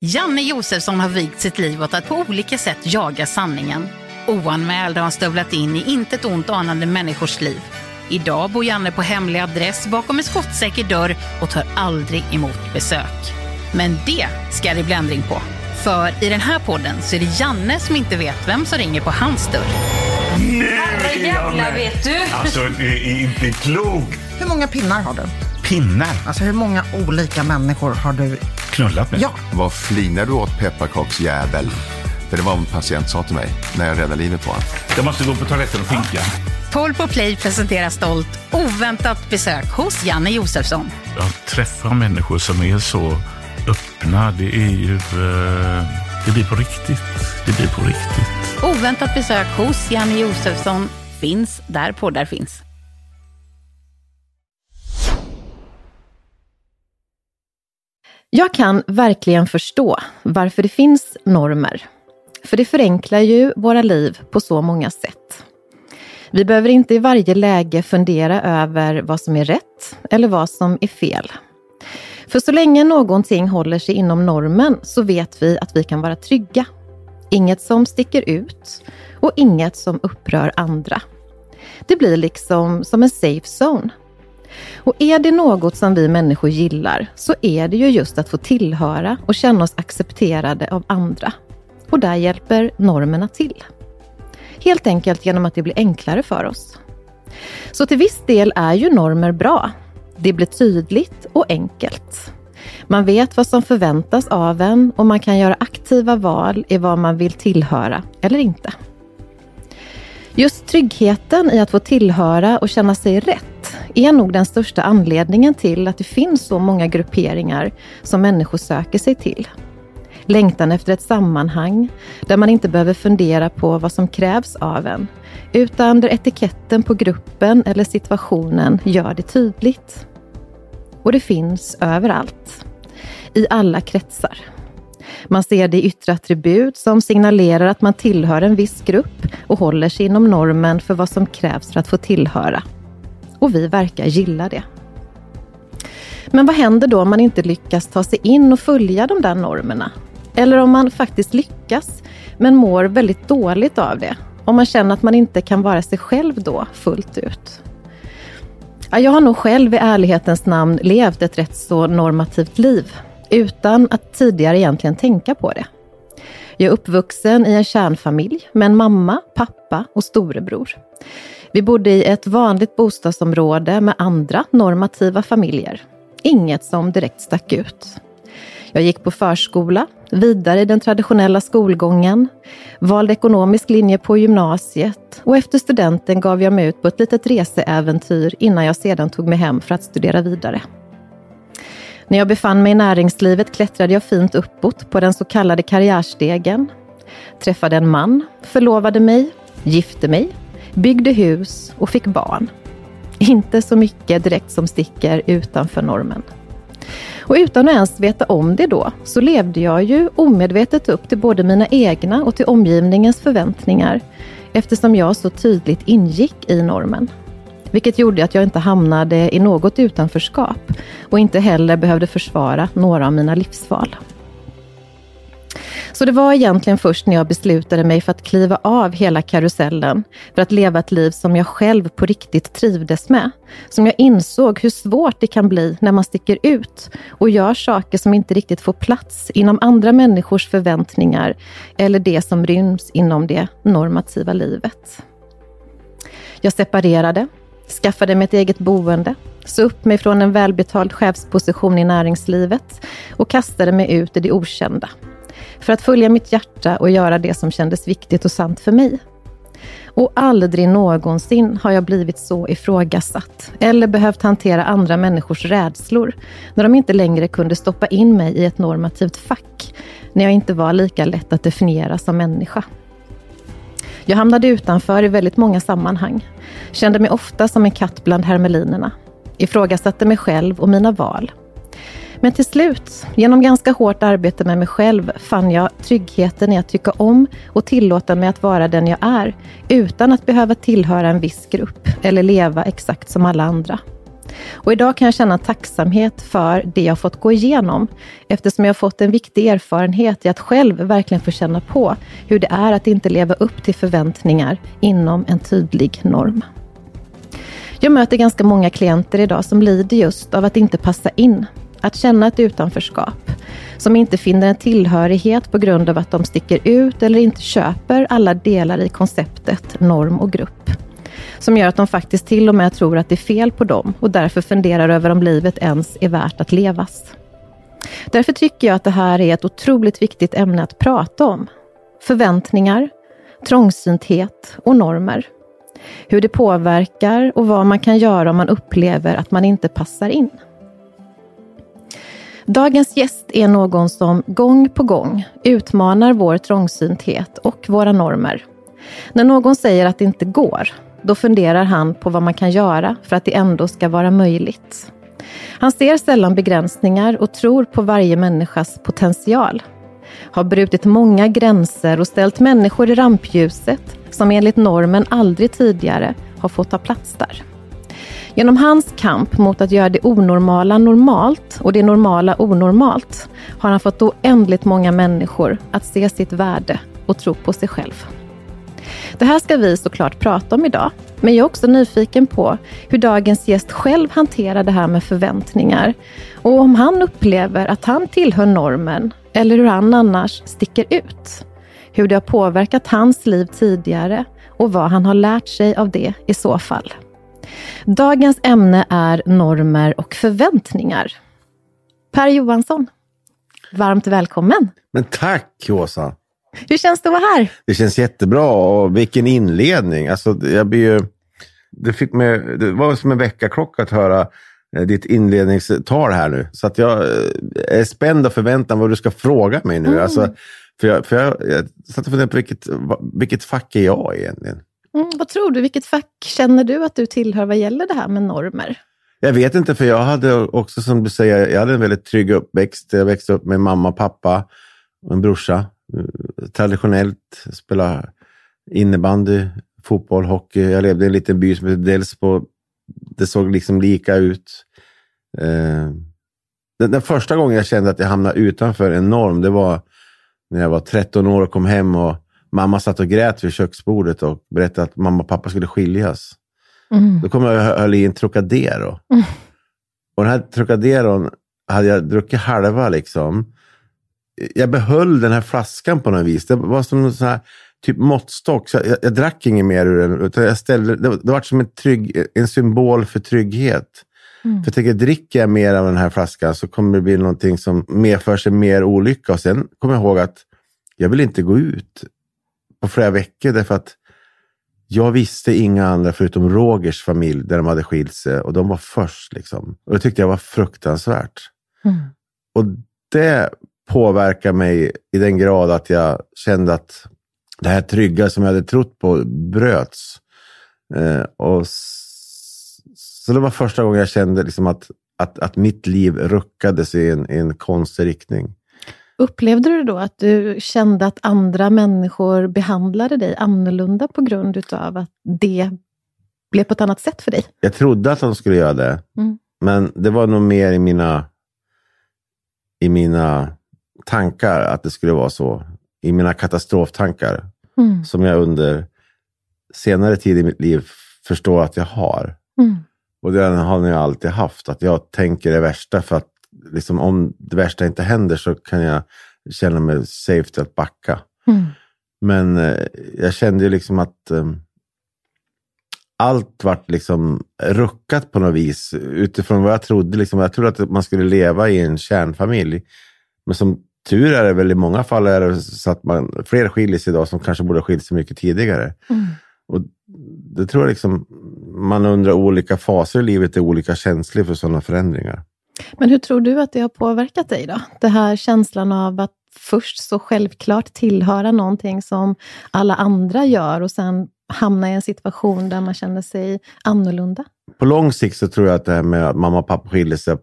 Janne Josefsson har vigt sitt liv åt att på olika sätt jaga sanningen. Oanmäld har han stövlat in i intet ont anande människors liv. Idag bor Janne på hemlig adress bakom en skottsäker dörr och tar aldrig emot besök. Men det ska det bli ändring på. För i den här podden så är det Janne som inte vet vem som ringer på hans dörr. Herrejävlar vet du! Alltså, det är inte klokt. Hur många pinnar har du? Pinnar. Alltså hur många olika människor har du? Knullat med. Ja. Vad flinar du åt pepparkaksjävel? För det var vad en patient sa till mig när jag räddade livet på honom. Jag måste gå på toaletten och pinka. Paul på Play presenterar stolt oväntat besök hos Janne Josefsson. Jag träffar människor som är så öppna. Det är ju... eh, det blir på riktigt. Det blir på riktigt. Oväntat besök hos Janne Josefsson finns där poddar finns. Jag kan verkligen förstå varför det finns normer. För det förenklar ju våra liv på så många sätt. Vi behöver inte i varje läge fundera över vad som är rätt eller vad som är fel. För så länge någonting håller sig inom normen så vet vi att vi kan vara trygga. Inget som sticker ut och inget som upprör andra. Det blir liksom som en safe zone. Och är det något som vi människor gillar så är det ju just att få tillhöra och känna oss accepterade av andra. Och där hjälper normerna till. Helt enkelt genom att det blir enklare för oss. Så till viss del är ju normer bra. Det blir tydligt och enkelt. Man vet vad som förväntas av en och man kan göra aktiva val i vad man vill tillhöra eller inte. Just tryggheten i att få tillhöra och känna sig rätt är nog den största anledningen till att det finns så många grupperingar som människor söker sig till. Längtan efter ett sammanhang där man inte behöver fundera på vad som krävs av en, utan där etiketten på gruppen eller situationen gör det tydligt. Och det finns överallt. I alla kretsar. Man ser det i yttre attribut som signalerar att man tillhör en viss grupp och håller sig inom normen för vad som krävs för att få tillhöra. Och vi verkar gilla det. Men vad händer då om man inte lyckas ta sig in och följa de där normerna? Eller om man faktiskt lyckas, men mår väldigt dåligt av det? Om man känner att man inte kan vara sig själv då, fullt ut? Ja, jag har nog själv i ärlighetens namn levt ett rätt så normativt liv, utan att tidigare egentligen tänka på det. Jag är uppvuxen i en kärnfamilj med en mamma, pappa och storebror. Vi bodde i ett vanligt bostadsområde med andra normativa familjer. Inget som direkt stack ut. Jag gick på förskola, vidare i den traditionella skolgången, valde ekonomisk linje på gymnasiet och efter studenten gav jag mig ut på ett litet reseäventyr innan jag sedan tog mig hem för att studera vidare. När jag befann mig i näringslivet klättrade jag fint uppåt på den så kallade karriärstegen. Träffade en man, förlovade mig, gifte mig, byggde hus och fick barn. Inte så mycket direkt som sticker utanför normen. Och utan att ens veta om det då, så levde jag ju omedvetet upp till både mina egna och till omgivningens förväntningar, eftersom jag så tydligt ingick i normen. Vilket gjorde att jag inte hamnade i något utanförskap och inte heller behövde försvara några av mina livsval. Så det var egentligen först när jag beslutade mig för att kliva av hela karusellen, för att leva ett liv som jag själv på riktigt trivdes med, som jag insåg hur svårt det kan bli när man sticker ut och gör saker som inte riktigt får plats inom andra människors förväntningar eller det som ryms inom det normativa livet. Jag separerade, skaffade mig ett eget boende, sa upp mig från en välbetald chefsposition i näringslivet och kastade mig ut i det okända för att följa mitt hjärta och göra det som kändes viktigt och sant för mig. Och aldrig någonsin har jag blivit så ifrågasatt eller behövt hantera andra människors rädslor när de inte längre kunde stoppa in mig i ett normativt fack, när jag inte var lika lätt att definiera som människa. Jag hamnade utanför i väldigt många sammanhang, kände mig ofta som en katt bland hermelinerna, ifrågasatte mig själv och mina val men till slut, genom ganska hårt arbete med mig själv, fann jag tryggheten i att tycka om och tillåta mig att vara den jag är, utan att behöva tillhöra en viss grupp eller leva exakt som alla andra. Och idag kan jag känna tacksamhet för det jag fått gå igenom, eftersom jag fått en viktig erfarenhet i att själv verkligen få känna på hur det är att inte leva upp till förväntningar inom en tydlig norm. Jag möter ganska många klienter idag som lider just av att inte passa in, att känna ett utanförskap, som inte finner en tillhörighet på grund av att de sticker ut eller inte köper alla delar i konceptet norm och grupp. Som gör att de faktiskt till och med tror att det är fel på dem och därför funderar över om livet ens är värt att levas. Därför tycker jag att det här är ett otroligt viktigt ämne att prata om. Förväntningar, trångsynthet och normer. Hur det påverkar och vad man kan göra om man upplever att man inte passar in. Dagens gäst är någon som gång på gång utmanar vår trångsynthet och våra normer. När någon säger att det inte går, då funderar han på vad man kan göra för att det ändå ska vara möjligt. Han ser sällan begränsningar och tror på varje människas potential. Har brutit många gränser och ställt människor i rampljuset som enligt normen aldrig tidigare har fått ta plats där. Genom hans kamp mot att göra det onormala normalt och det normala onormalt har han fått oändligt många människor att se sitt värde och tro på sig själv. Det här ska vi såklart prata om idag, men jag är också nyfiken på hur dagens gäst själv hanterar det här med förväntningar och om han upplever att han tillhör normen eller hur han annars sticker ut. Hur det har påverkat hans liv tidigare och vad han har lärt sig av det i så fall. Dagens ämne är normer och förväntningar. Per Johansson, varmt välkommen. Men tack Åsa. Hur känns det att vara här? Det känns jättebra och vilken inledning. Alltså, jag blir ju, det, fick mig, det var som en väckarklocka att höra eh, ditt inledningstal här nu. Så att jag eh, är spänd och förväntar vad du ska fråga mig nu. Mm. Alltså, för jag, för jag, jag satt och funderade på vilket, vilket fack är jag egentligen? Mm, vad tror du? Vilket fack känner du att du tillhör vad gäller det här med normer? Jag vet inte, för jag hade också som du säger, jag hade en väldigt trygg uppväxt. Jag växte upp med mamma, pappa och en brorsa. Traditionellt spela innebandy, fotboll, hockey. Jag levde i en liten by som hette Delsbo. Det såg liksom lika ut. Eh, den, den, första gången jag kände att jag hamnade utanför en norm, det var när jag var 13 år och kom hem och mamma satt och grät vid köksbordet och berättade att mamma och pappa skulle skiljas. Mm. Då kom jag och höll i en Trocadero. Mm. Och den här Trocaderon hade jag druckit halva. liksom. Jag behöll den här flaskan på något vis. Det var som en sån här, typ måttstock. Så jag, jag, drack inget mer ur den. Utan jag ställde, det, det var som en, trygg, en symbol för trygghet. Mm. För jag tänker, dricker jag mer av den här flaskan så kommer det bli någonting som medför sig mer olycka. Och sen kommer jag ihåg att jag vill inte gå ut på flera veckor därför att jag visste inga andra förutom Rogers familj där de hade skilt sig och de var först. Liksom. Och det tyckte jag var fruktansvärt. Mm. Och det påverkar mig i den grad att jag kände att det här trygga som jag hade trott på bröts. Eh, och så det var första gången jag kände liksom att, att, att mitt liv ruckades i en, i en konstig riktning. Upplevde du då att du kände att andra människor behandlade dig annorlunda på grund av att det blev på ett annat sätt för dig? Jag trodde att de skulle göra det. Mm. Men det var nog mer i mina, i mina tankar att det skulle vara så. I mina katastroftankar. Mm. Som jag under senare tid i mitt liv förstår att jag har. Mm. Och det har jag alltid haft. Att jag tänker det värsta för att liksom, om det värsta inte händer så kan jag känna mig safe att backa. Mm. Men eh, jag kände ju liksom att eh, allt vart liksom ruckat på något vis utifrån vad jag trodde. Liksom, jag trodde att man skulle leva i en kärnfamilj. Men som tur är det väl i många fall är det så att man, fler skiljer sig idag som kanske borde ha skilt sig mycket tidigare. Mm. Och det tror jag liksom, man undrar olika faser i livet är olika känslig för sådana förändringar. Men hur tror du att det har påverkat dig då? Det här känslan av att först så självklart tillhöra någonting som alla andra gör och sen hamna i en situation där man känner sig annorlunda? På lång sikt så tror jag att det här med att mamma och pappa skilde sig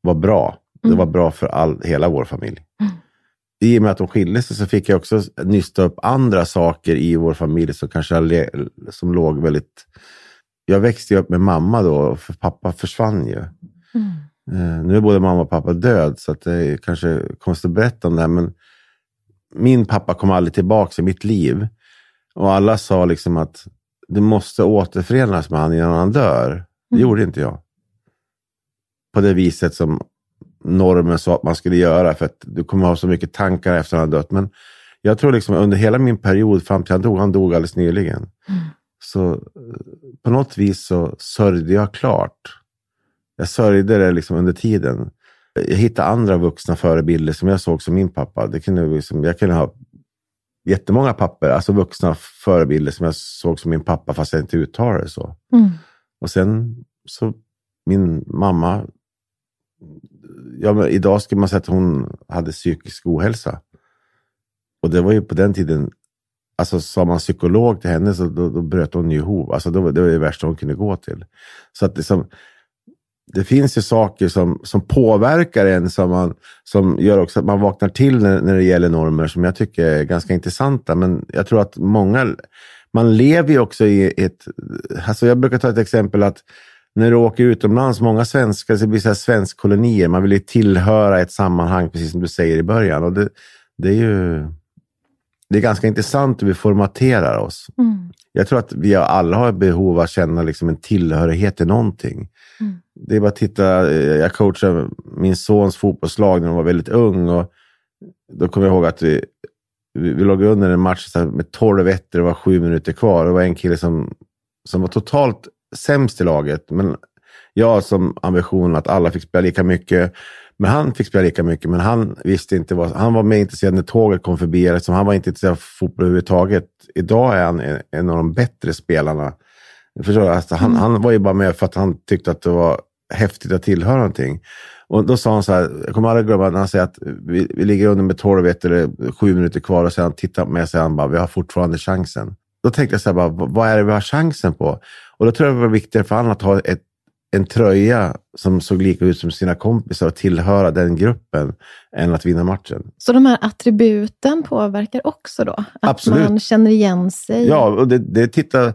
var bra. Det mm. var bra för all, hela vår familj. Mm. I och med att de skilde sig så fick jag också nysta upp andra saker i vår familj som kanske som låg väldigt jag växte upp med mamma då, för pappa försvann ju. Eh, nu är både mamma och pappa död, så det är kanske konstigt att berätta om det här, men min pappa kom aldrig tillbaka i mitt liv. Och alla sa liksom att du måste återförenas med honom innan han dör. Det gjorde inte jag. På det viset som normen sa att man skulle göra, för att du kommer ha så mycket tankar efter att han har dött. Men jag tror liksom under hela min period fram till han dog, han dog alldeles nyligen, så eh, på något vis så sörjde jag klart. Jag sörjde det liksom under tiden. Jag hittade andra vuxna förebilder som jag såg som min pappa. Det kunde liksom, jag kunde ha jättemånga papper, alltså vuxna förebilder som jag såg som min pappa fast jag inte uttalade det så. Mm. Och sen så min mamma, ja, idag skulle man säga att hon hade psykisk ohälsa. Och det var ju på den tiden, alltså sa man psykolog till henne så då, då bröt hon ju ihop. Alltså det var, det var det värsta hon kunde gå till. Så att liksom, det finns ju saker som, som påverkar en som, man, som gör också att man vaknar till när, när det gäller normer som jag tycker är ganska intressanta. Men jag tror att många, man lever ju också i ett, alltså jag brukar ta ett exempel att när du åker utomlands, många svenskar, det blir så här svenskkolonier, man vill ju tillhöra ett sammanhang, precis som du säger i början. Och det, det är ju det är ganska intressant hur vi formaterar oss. Mm. Jag tror att vi alla har behov av att känna liksom en tillhörighet till någonting. Mm. Det är bara att titta, eh, jag coachade min sons fotbollslag när han var väldigt ung. Och då kommer jag ihåg att vi, vi, vi låg under en match med 12-1, det var sju minuter kvar. Det var en kille som, som var totalt sämst i laget. Men jag som ambition att alla fick spela lika mycket. Men han fick spela lika mycket, men han visste inte vad... Han var mer intresserad när tåget kom förbi. Liksom, han var inte intresserad av fotboll överhuvudtaget. Idag är han en, av de bättre spelarna. Förstår du? Alltså, han, han var ju bara med för att han tyckte att det var häftigt att tillhöra någonting. Och då sa han så här, jag kommer aldrig glömma när han säger att vi, vi ligger under med 12 1 eller sju minuter kvar och sen tittar på mig och säger han bara, vi har fortfarande chansen. Då tänkte jag så här, bara, vad är det vi har chansen på? Och då tror jag det var viktigare för honom att ha ett, en tröja som såg lika ut som sina kompisar och tillhöra den gruppen än att vinna matchen. Så de här attributen påverkar också då? Att Absolut. man känner igen sig? Ja, och det, det tittar...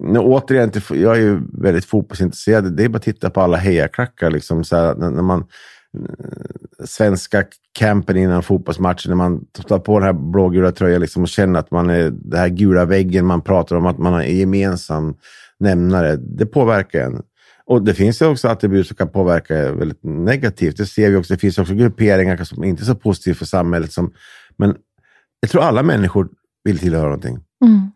Nu, återigen, jag är ju väldigt fotbollsintresserad. Det är bara att titta på alla hejaklackar. Liksom, så här, när, när man, eh, svenska campen innan fotbollsmatchen, när man tar på den här blågula tröjan liksom, och känner att man är den här gula väggen man pratar om, att man har en gemensam nämnare. Det påverkar en. Och det finns ju också attribut som kan påverka väldigt negativt. Det ser vi också. Det finns också grupperingar som inte är så positiva för samhället. Som, men jag tror alla människor vill tillhöra någonting. Mm.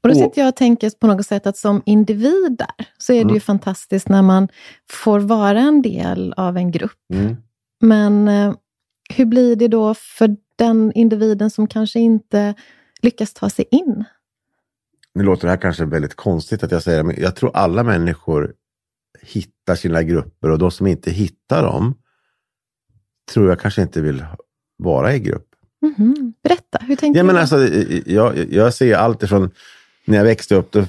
Och då sitter jag och tänker på något sätt att som individ där, så är det Mm. ju fantastiskt när man får vara en del av en grupp. Mm. Men eh, hur blir det då för den individen som kanske inte lyckas ta sig in? Nu låter det här kanske väldigt konstigt att jag säger det, men jag tror alla människor hittar sina grupper och de som inte hittar dem tror jag kanske inte vill vara i grupp. Mhm. Berätta, hur tänker Ja, men du? alltså, jag, jag ser allt ifrån när jag växte upp. Då,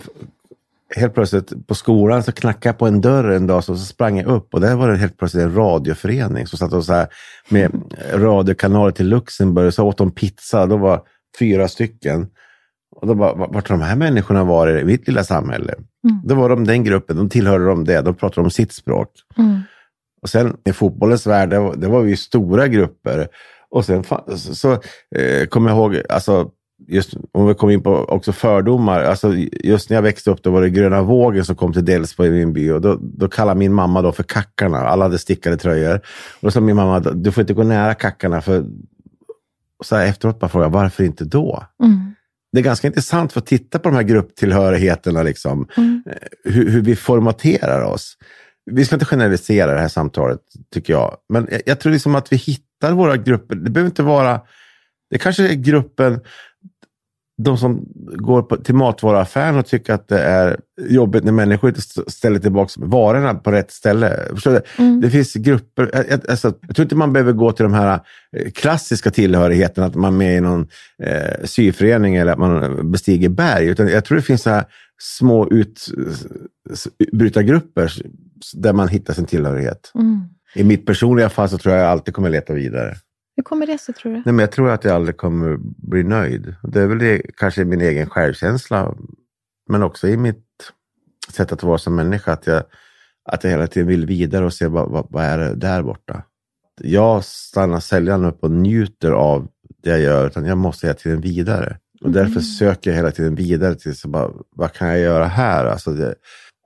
helt plötsligt på skolan så knackade jag på en dörr en dag så, så sprang jag upp och där var det helt plötsligt en radioförening som satt och så här med radiokanaler till Luxemburg så åt de pizza. Då var fyra stycken. Och då bara, vart har de här människorna varit i mitt lilla samhälle? Mm. Då var de den gruppen, de tillhörde de det, de pratade om sitt språk. Mm. Och sen i fotbollens värld, det var, det var vi stora grupper. Och sen så, så eh, kommer jag ihåg, alltså, just om vi kommer in på också fördomar. Alltså, just när jag växte upp då var det gröna vågen som kom till Delsbo i min by. Och då, då kallade min mamma då för kackarna. Alla hade stickade tröjor. Och då sa min mamma, du får inte gå nära kackarna. För... Och så här efteråt bara frågade jag, varför inte då? Mm. Det är ganska intressant för att titta på de här grupptillhörigheterna. Liksom. Mm. Eh, Hur, hur vi formaterar oss. Vi ska inte generalisera det här samtalet, tycker jag. Men jag, jag tror liksom att vi hittar våra grupper. Det behöver inte vara... Det kanske är gruppen, de som går på, till matvaruaffären och tycker att det är jobbigt när människor inte st- ställer tillbaka varorna på rätt ställe. Mm. Det finns grupper. Alltså, jag tror inte man behöver gå till de här eh, klassiska tillhörigheterna, att man är med i någon eh, syförening eller att man bestiger berg. Utan jag tror det finns så här små utbrytargrupper där man hittar sin tillhörighet. Mm. I mitt personliga fall så tror jag jag alltid kommer leta vidare. Hur kommer det sig, tror du? Nej, men jag tror att jag aldrig kommer bli nöjd. Det är väl det, kanske min egen självkänsla, men också i mitt sätt att vara som människa. Att jag, att jag hela tiden vill vidare och se vad, vad, vad är det där borta. Jag stannar sällan upp och njuter av det jag gör, utan jag måste hela tiden vidare. Och därför söker jag hela tiden vidare till så bara, vad kan jag göra här? Alltså det,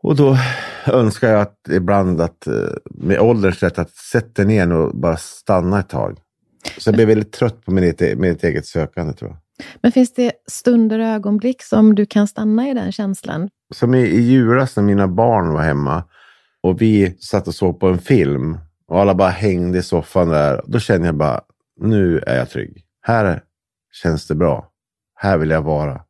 och då önskar jag att ibland att eh, med ålderns rätt att sätta ner och bara stanna ett tag. Så jag blir väldigt trött på mitt, mitt eget sökande tror jag. Men finns det stunder och ögonblick som du kan stanna i den känslan? Som i, i julas när mina barn var hemma och vi satt och såg på en film och alla bara hängde i soffan där. Då kände jag bara, nu är jag trygg. Här känns det bra. Här vill jag vara.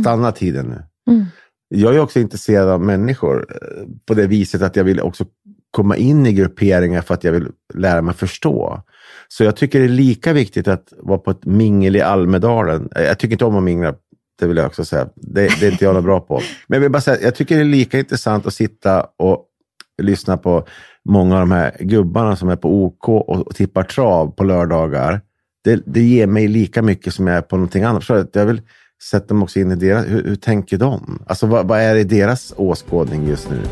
Stanna tiden nu. Mm. Jag är också intresserad av människor eh, på det viset att jag vill också komma in i grupperingar för att jag vill lära mig förstå. Så jag tycker det är lika viktigt att vara på ett mingel i Almedalen. Eh, jag tycker inte om att mingla, det vill jag också säga. Det, det är inte jag något bra på. Men jag vill bara säga, jag tycker det är lika intressant att sitta och lyssna på många av de här gubbarna som är på OK och, tippar trav på lördagar. Det, det ger mig lika mycket som jag är på någonting annat. Jag vill sätta mig också in i deras, hur, hur tänker de? Alltså vad, vad är det i deras åskådning just nu?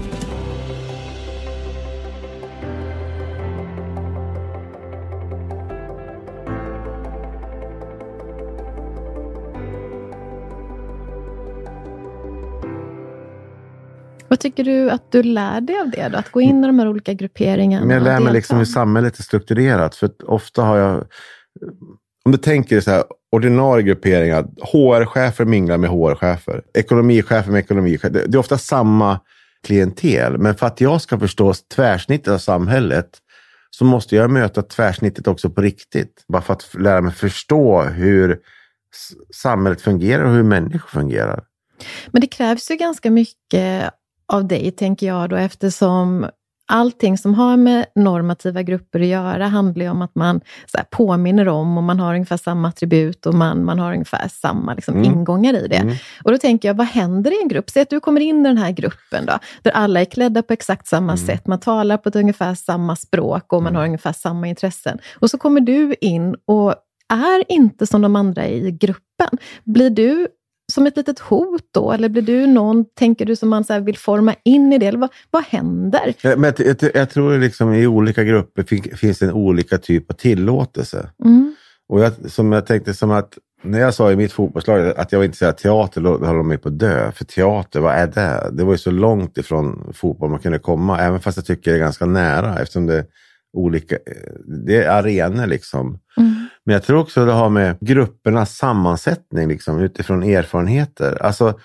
Vad tycker du att du lär dig av det då? Att gå in i de här olika grupperingarna? Men jag lär mig liksom hur samhället är strukturerat. För ofta har jag, om du tänker så här, ordinarie grupperingar, HR-chefer minglar med HR-chefer, ekonomichefer med ekonomichefer. Det det är ofta samma klientel. Men för att jag ska förstå tvärsnittet av samhället så måste jag möta tvärsnittet också på riktigt. Bara för att lära mig förstå hur samhället fungerar och hur människor fungerar. Men det krävs ju ganska mycket av dig, tänker jag, då, eftersom allting som har med normativa grupper att göra handlar ju om att man så här, påminner om och man har ungefär samma attribut och man, man har ungefär samma liksom, Mm. ingångar i det. Mm. Och då tänker jag, vad händer i en grupp? Säg att du kommer in i den här gruppen då, där alla är klädda på exakt samma Mm. sätt, man talar på ett ungefär samma språk och man har ungefär samma intressen. Och så kommer du in och är inte som de andra i gruppen. Blir du som ett litet hot då? Eller blir du någon, tänker du, som man så vill forma in i det? Eller vad, vad händer? Eh, Men jag, jag, jag tror liksom i olika grupper fin, finns det en olika typ av tillåtelse. Mm. Och jag, som jag tänkte som att när jag sa i mitt fotbollslag att jag var intresserad av teater, då höll de mig på att dö. För teater, vad är det? Det var ju så långt ifrån fotboll man kunde komma, även fast jag tycker det är ganska nära eftersom det är olika, eh, det är arenor liksom. Mm. Men jag tror också det har med gruppernas sammansättning liksom, utifrån erfarenheter. Alltså,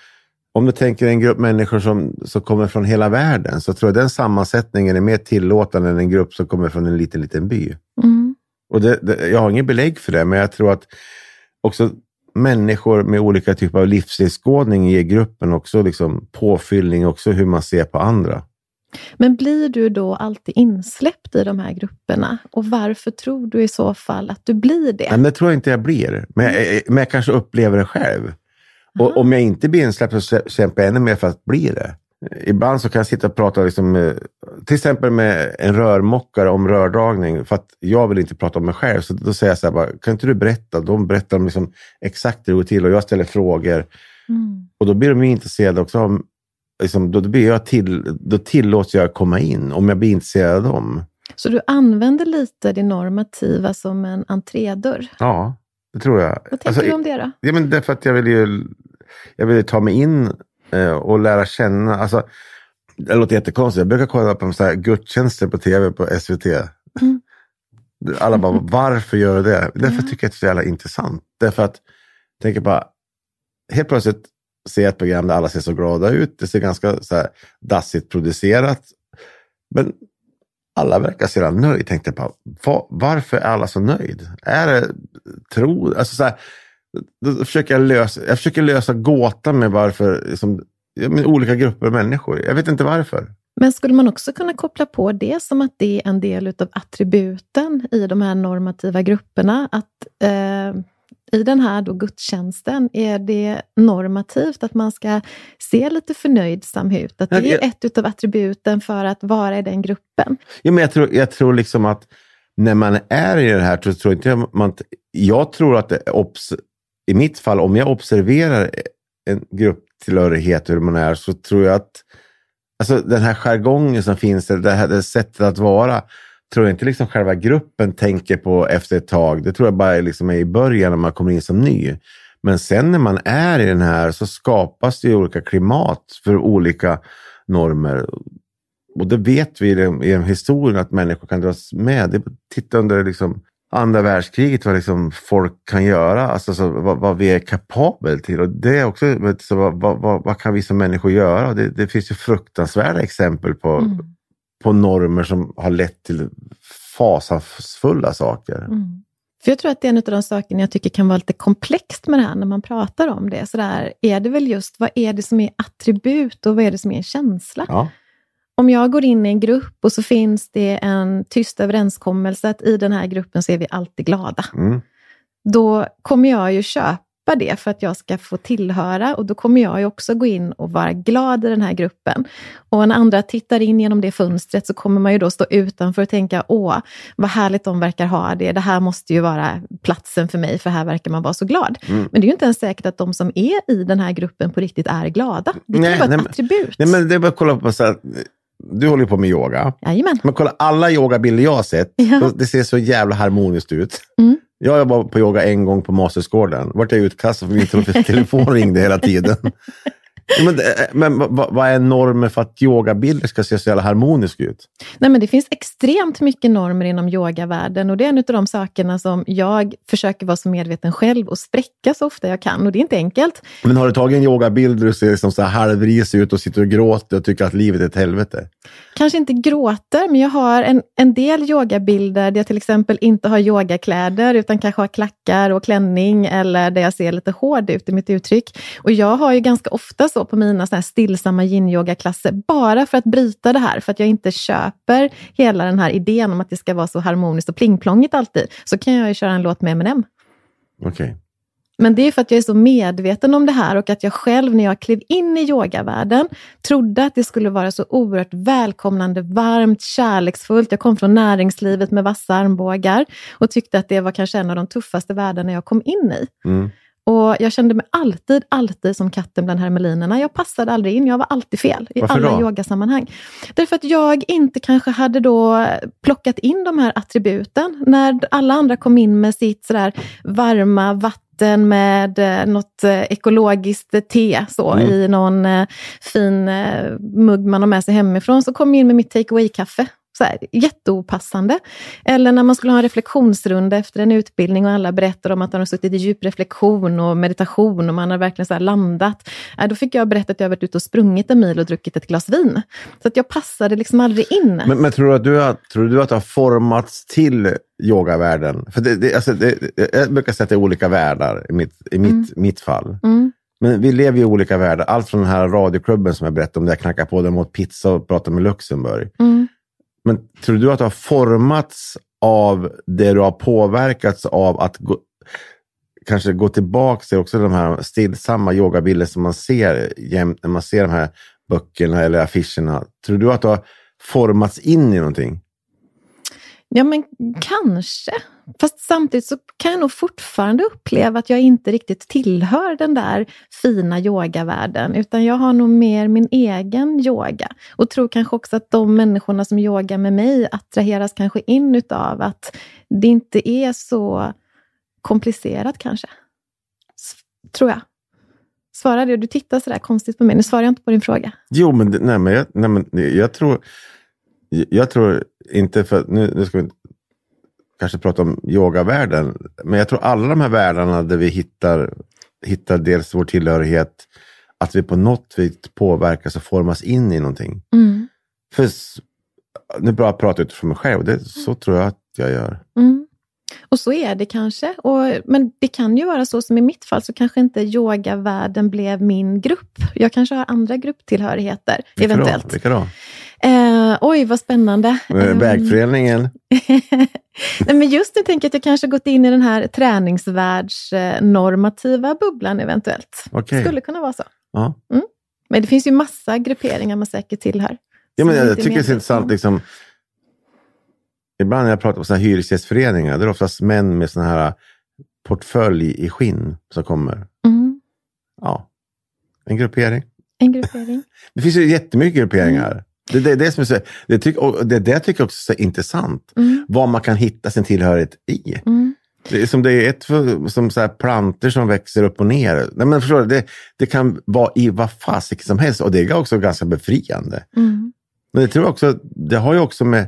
om du tänker en grupp människor som, som kommer från hela världen så tror jag den sammansättningen är mer tillåtande än en grupp som kommer från en liten, liten by. Mm. Och det, det, jag har ingen belägg för det, men jag tror att också människor med olika typer av livsåskådning ger gruppen också liksom påfyllning, också hur man ser på andra. Men blir du då alltid insläppt i de här grupperna? Och varför tror du i så fall att du blir det? Men det tror jag inte jag blir, men jag, men jag kanske upplever det själv. Och om jag inte blir insläppt så kämpar jag ännu mer för att bli det. Ibland så kan jag sitta och prata liksom med, till exempel med en rörmokare om rördragning för att jag vill inte prata om mig själv. Så då säger jag så här, bara, kan inte du berätta? De berättar om liksom exakt hur det går till och jag ställer frågor. Mm. Och då blir de intresserade också av, liksom, då, då, jag till, då tillåts jag komma in om jag blir intresserad av dem. Så du använder lite det normativa som en entrédörr? Ja, det tror jag. Vad tänker Alltså, du om det då? Ja, men därför att jag vill ju jag vill ta mig in eh, och lära känna. Alltså, det låter jättekonstigt. Jag brukar kolla på så här gudstjänster på tv på SVT. Mm. Alla bara, varför gör du det? Därför tycker jag att det är så jävla intressant. Därför att, tänker bara, helt plötsligt se ett program där alla ser så glada ut. Det ser ganska så här dassigt producerat. Men alla verkar så nöjda. Tänkte bara, var, varför är alla så nöjd? Är det tro? Alltså så här, då försöker jag lösa, jag försöker lösa gåtan med varför liksom, med olika grupper av människor. Jag vet inte varför. Men skulle man också kunna koppla på det som att det är en del utav attributen i de här normativa grupperna? Att eh, i den här då gudstjänsten är det normativt att man ska se lite förnöjsam ut? Att det är ett utav attributen för att vara i den gruppen? Ja, men jag, tror, jag tror liksom att när man är i det här så tror inte jag man... Jag tror att obs, i mitt fall, om jag observerar en grupptillhörighet hur man är, så tror jag att alltså den här jargongen som finns, det här det sättet att vara, tror jag inte liksom själva gruppen tänker på efter ett tag. Det tror jag bara liksom är i början när man kommer in som ny. Men sen när man är i den här så skapas det olika klimat för olika normer. Och det vet vi i historien att människor kan dras med. Det, titta under liksom andra världskriget vad liksom folk kan göra, alltså så, vad, vad, vi är kapabla till. Och det är också, så, vad, vad, vad, kan vi som människor göra? Det, det finns ju fruktansvärda exempel på, mm på normer som har lett till fasansfulla saker. Mm. För Jag tror att det är en av de sakerna jag tycker kan vara lite komplext med det här när man pratar om det. Så där, är det väl just, vad är det som är attribut och vad är det som är en känsla? Ja. Om jag går in i en grupp och så finns det en tyst överenskommelse att i den här gruppen så är vi alltid glada. Mm. Då kommer jag ju köpa det för att jag ska få tillhöra och då kommer jag ju också gå in och vara glad i den här gruppen. Och när andra tittar in genom det fönstret så kommer man ju då stå utanför och tänka, åh, vad härligt de verkar ha det. Det här måste ju vara platsen för mig, för här verkar man vara så glad. Mm. Men det är ju inte ens säkert att de som är i den här gruppen på riktigt är glada. Det kan Nej, ju vara ett nej, attribut. Nej, men det är bara att kolla på så här, du håller på med yoga. Jajamän. Men kolla alla yogabilder jag har sett, Ja. det ser så jävla harmoniskt ut. Mm. Jag var på yoga en gång på Mastersgården. vart jag utkastad för min telefon ringde hela tiden. Men, det- men vad, vad är normen för att yogabilder ska se så jävla harmoniska ut? Nej, men det finns extremt mycket normer inom yogavärlden och det är en av de sakerna som jag försöker vara så medveten själv och spräcka så ofta jag kan. Och det är inte enkelt. Men har du tagit en yogabild där du ser liksom så här halvrisig ut och sitter och gråter och tycker att livet är ett helvete? Kanske inte gråter, men jag har en, en del yogabilder där jag till exempel inte har yogakläder utan kanske har klackar och klänning eller där jag ser lite hård ut i mitt uttryck. Och jag har ju ganska ofta så på mina såna här stillsamma yin-yoga-klasser bara för att bryta det här, för att jag inte köper hela den här idén om att det ska vara så harmoniskt och plingplongigt alltid, så kan jag ju köra en låt med Eminem. Okej. Men det är för att jag är så medveten om det här och att jag själv när jag klev in i yogavärlden trodde att det skulle vara så oerhört välkomnande, varmt, kärleksfullt. Jag kom från näringslivet med vassa armbågar och tyckte att det var kanske en av de tuffaste världarna jag kom in i. Mm. Och jag kände mig alltid, alltid som katten bland hermelinerna. Jag passade aldrig in, jag var alltid fel i Varför alla då? yogasammanhang. Därför att jag inte kanske hade då plockat in de här attributen. När alla andra kom in med sitt sådär varma vatten med eh, något eh, ekologiskt te så, Mm. i någon eh, fin eh, mugg man har med sig hemifrån, så kom jag in med mitt take away-kaffe. Så här, jätteopassande. Eller när man skulle ha en reflektionsrunda efter en utbildning och alla berättar om att de har suttit i djup reflektion och meditation och man har verkligen så landat. Äh, då fick jag berätta att jag varit ute och sprungit en mil och druckit ett glas vin. Så att jag passade liksom aldrig in. Men, men tror, du att du har, tror du att du har formats till yogavärlden? För det, det, alltså det, jag brukar säga att det är olika världar i mitt, i mitt, mitt fall. Mm. Men vi lever i olika världar. Allt från den här radioklubben som jag berättade om, där jag knackar på dem åt pizza och pratar med Luxemburg. Mm. Men tror du att du har formats av det du har påverkats av att gå, kanske gå tillbaka till också de här stillsamma yogabilder som man ser jämt när man ser de här böckerna eller affischerna. Tror du att du har formats in i någonting? Ja, men kanske. Fast samtidigt så kan jag nog fortfarande uppleva att jag inte riktigt tillhör den där fina yogavärlden, utan jag har nog mer min egen yoga. Och tror kanske också att de människorna som yogar med mig attraheras kanske in utav att det inte är så komplicerat kanske. S- tror jag. Svarar det? Du tittar sådär konstigt på mig. Nu svarar jag inte på din fråga. Jo, men, nej, men, jag, nej, men jag tror... Jag tror inte, för nu, nu ska vi kanske prata om yogavärlden, men jag tror alla de här världarna där vi hittar, hittar dels vår tillhörighet, att vi på något vis påverkas och formas in i någonting. Mm. För nu bara pratar jag utifrån mig själv, det, så tror jag att jag gör. Mm. Och så är det kanske. Och, men det kan ju vara så som i mitt fall, så kanske inte yogavärlden blev min grupp. Jag kanske har andra grupptillhörigheter, Vilka eventuellt. Då? Vilka då? Eh, oj, vad spännande. Eh, Ehm, Vägföreningen? Nej, men just nu tänker jag att jag kanske gått in i den här träningsvärldsnormativa bubblan eventuellt. Okej. Skulle kunna vara så. Ja. Men det finns ju massa grupperingar man säkert tillhör. Ja, men jag, inte tycker det är så intressant. om. Liksom, ibland när jag pratar såna här hyresgästföreningar, det är oftast män med såna här portfölj i skinn som kommer. Mm. Ja, en gruppering. En gruppering? Det finns ju jättemycket grupperingar. Det, det, det, som är så, det, tyck, och det, det tycker jag också är så intressant. Mm. Vad man kan hitta sin tillhörighet i. Mm. Det är som det är ett som så här planter som växer upp och ner. Nej, men förstår du, det, det kan vara i vad fasiken som helst och det är också ganska befriande. Mm. Men det tror jag också, det har ju också med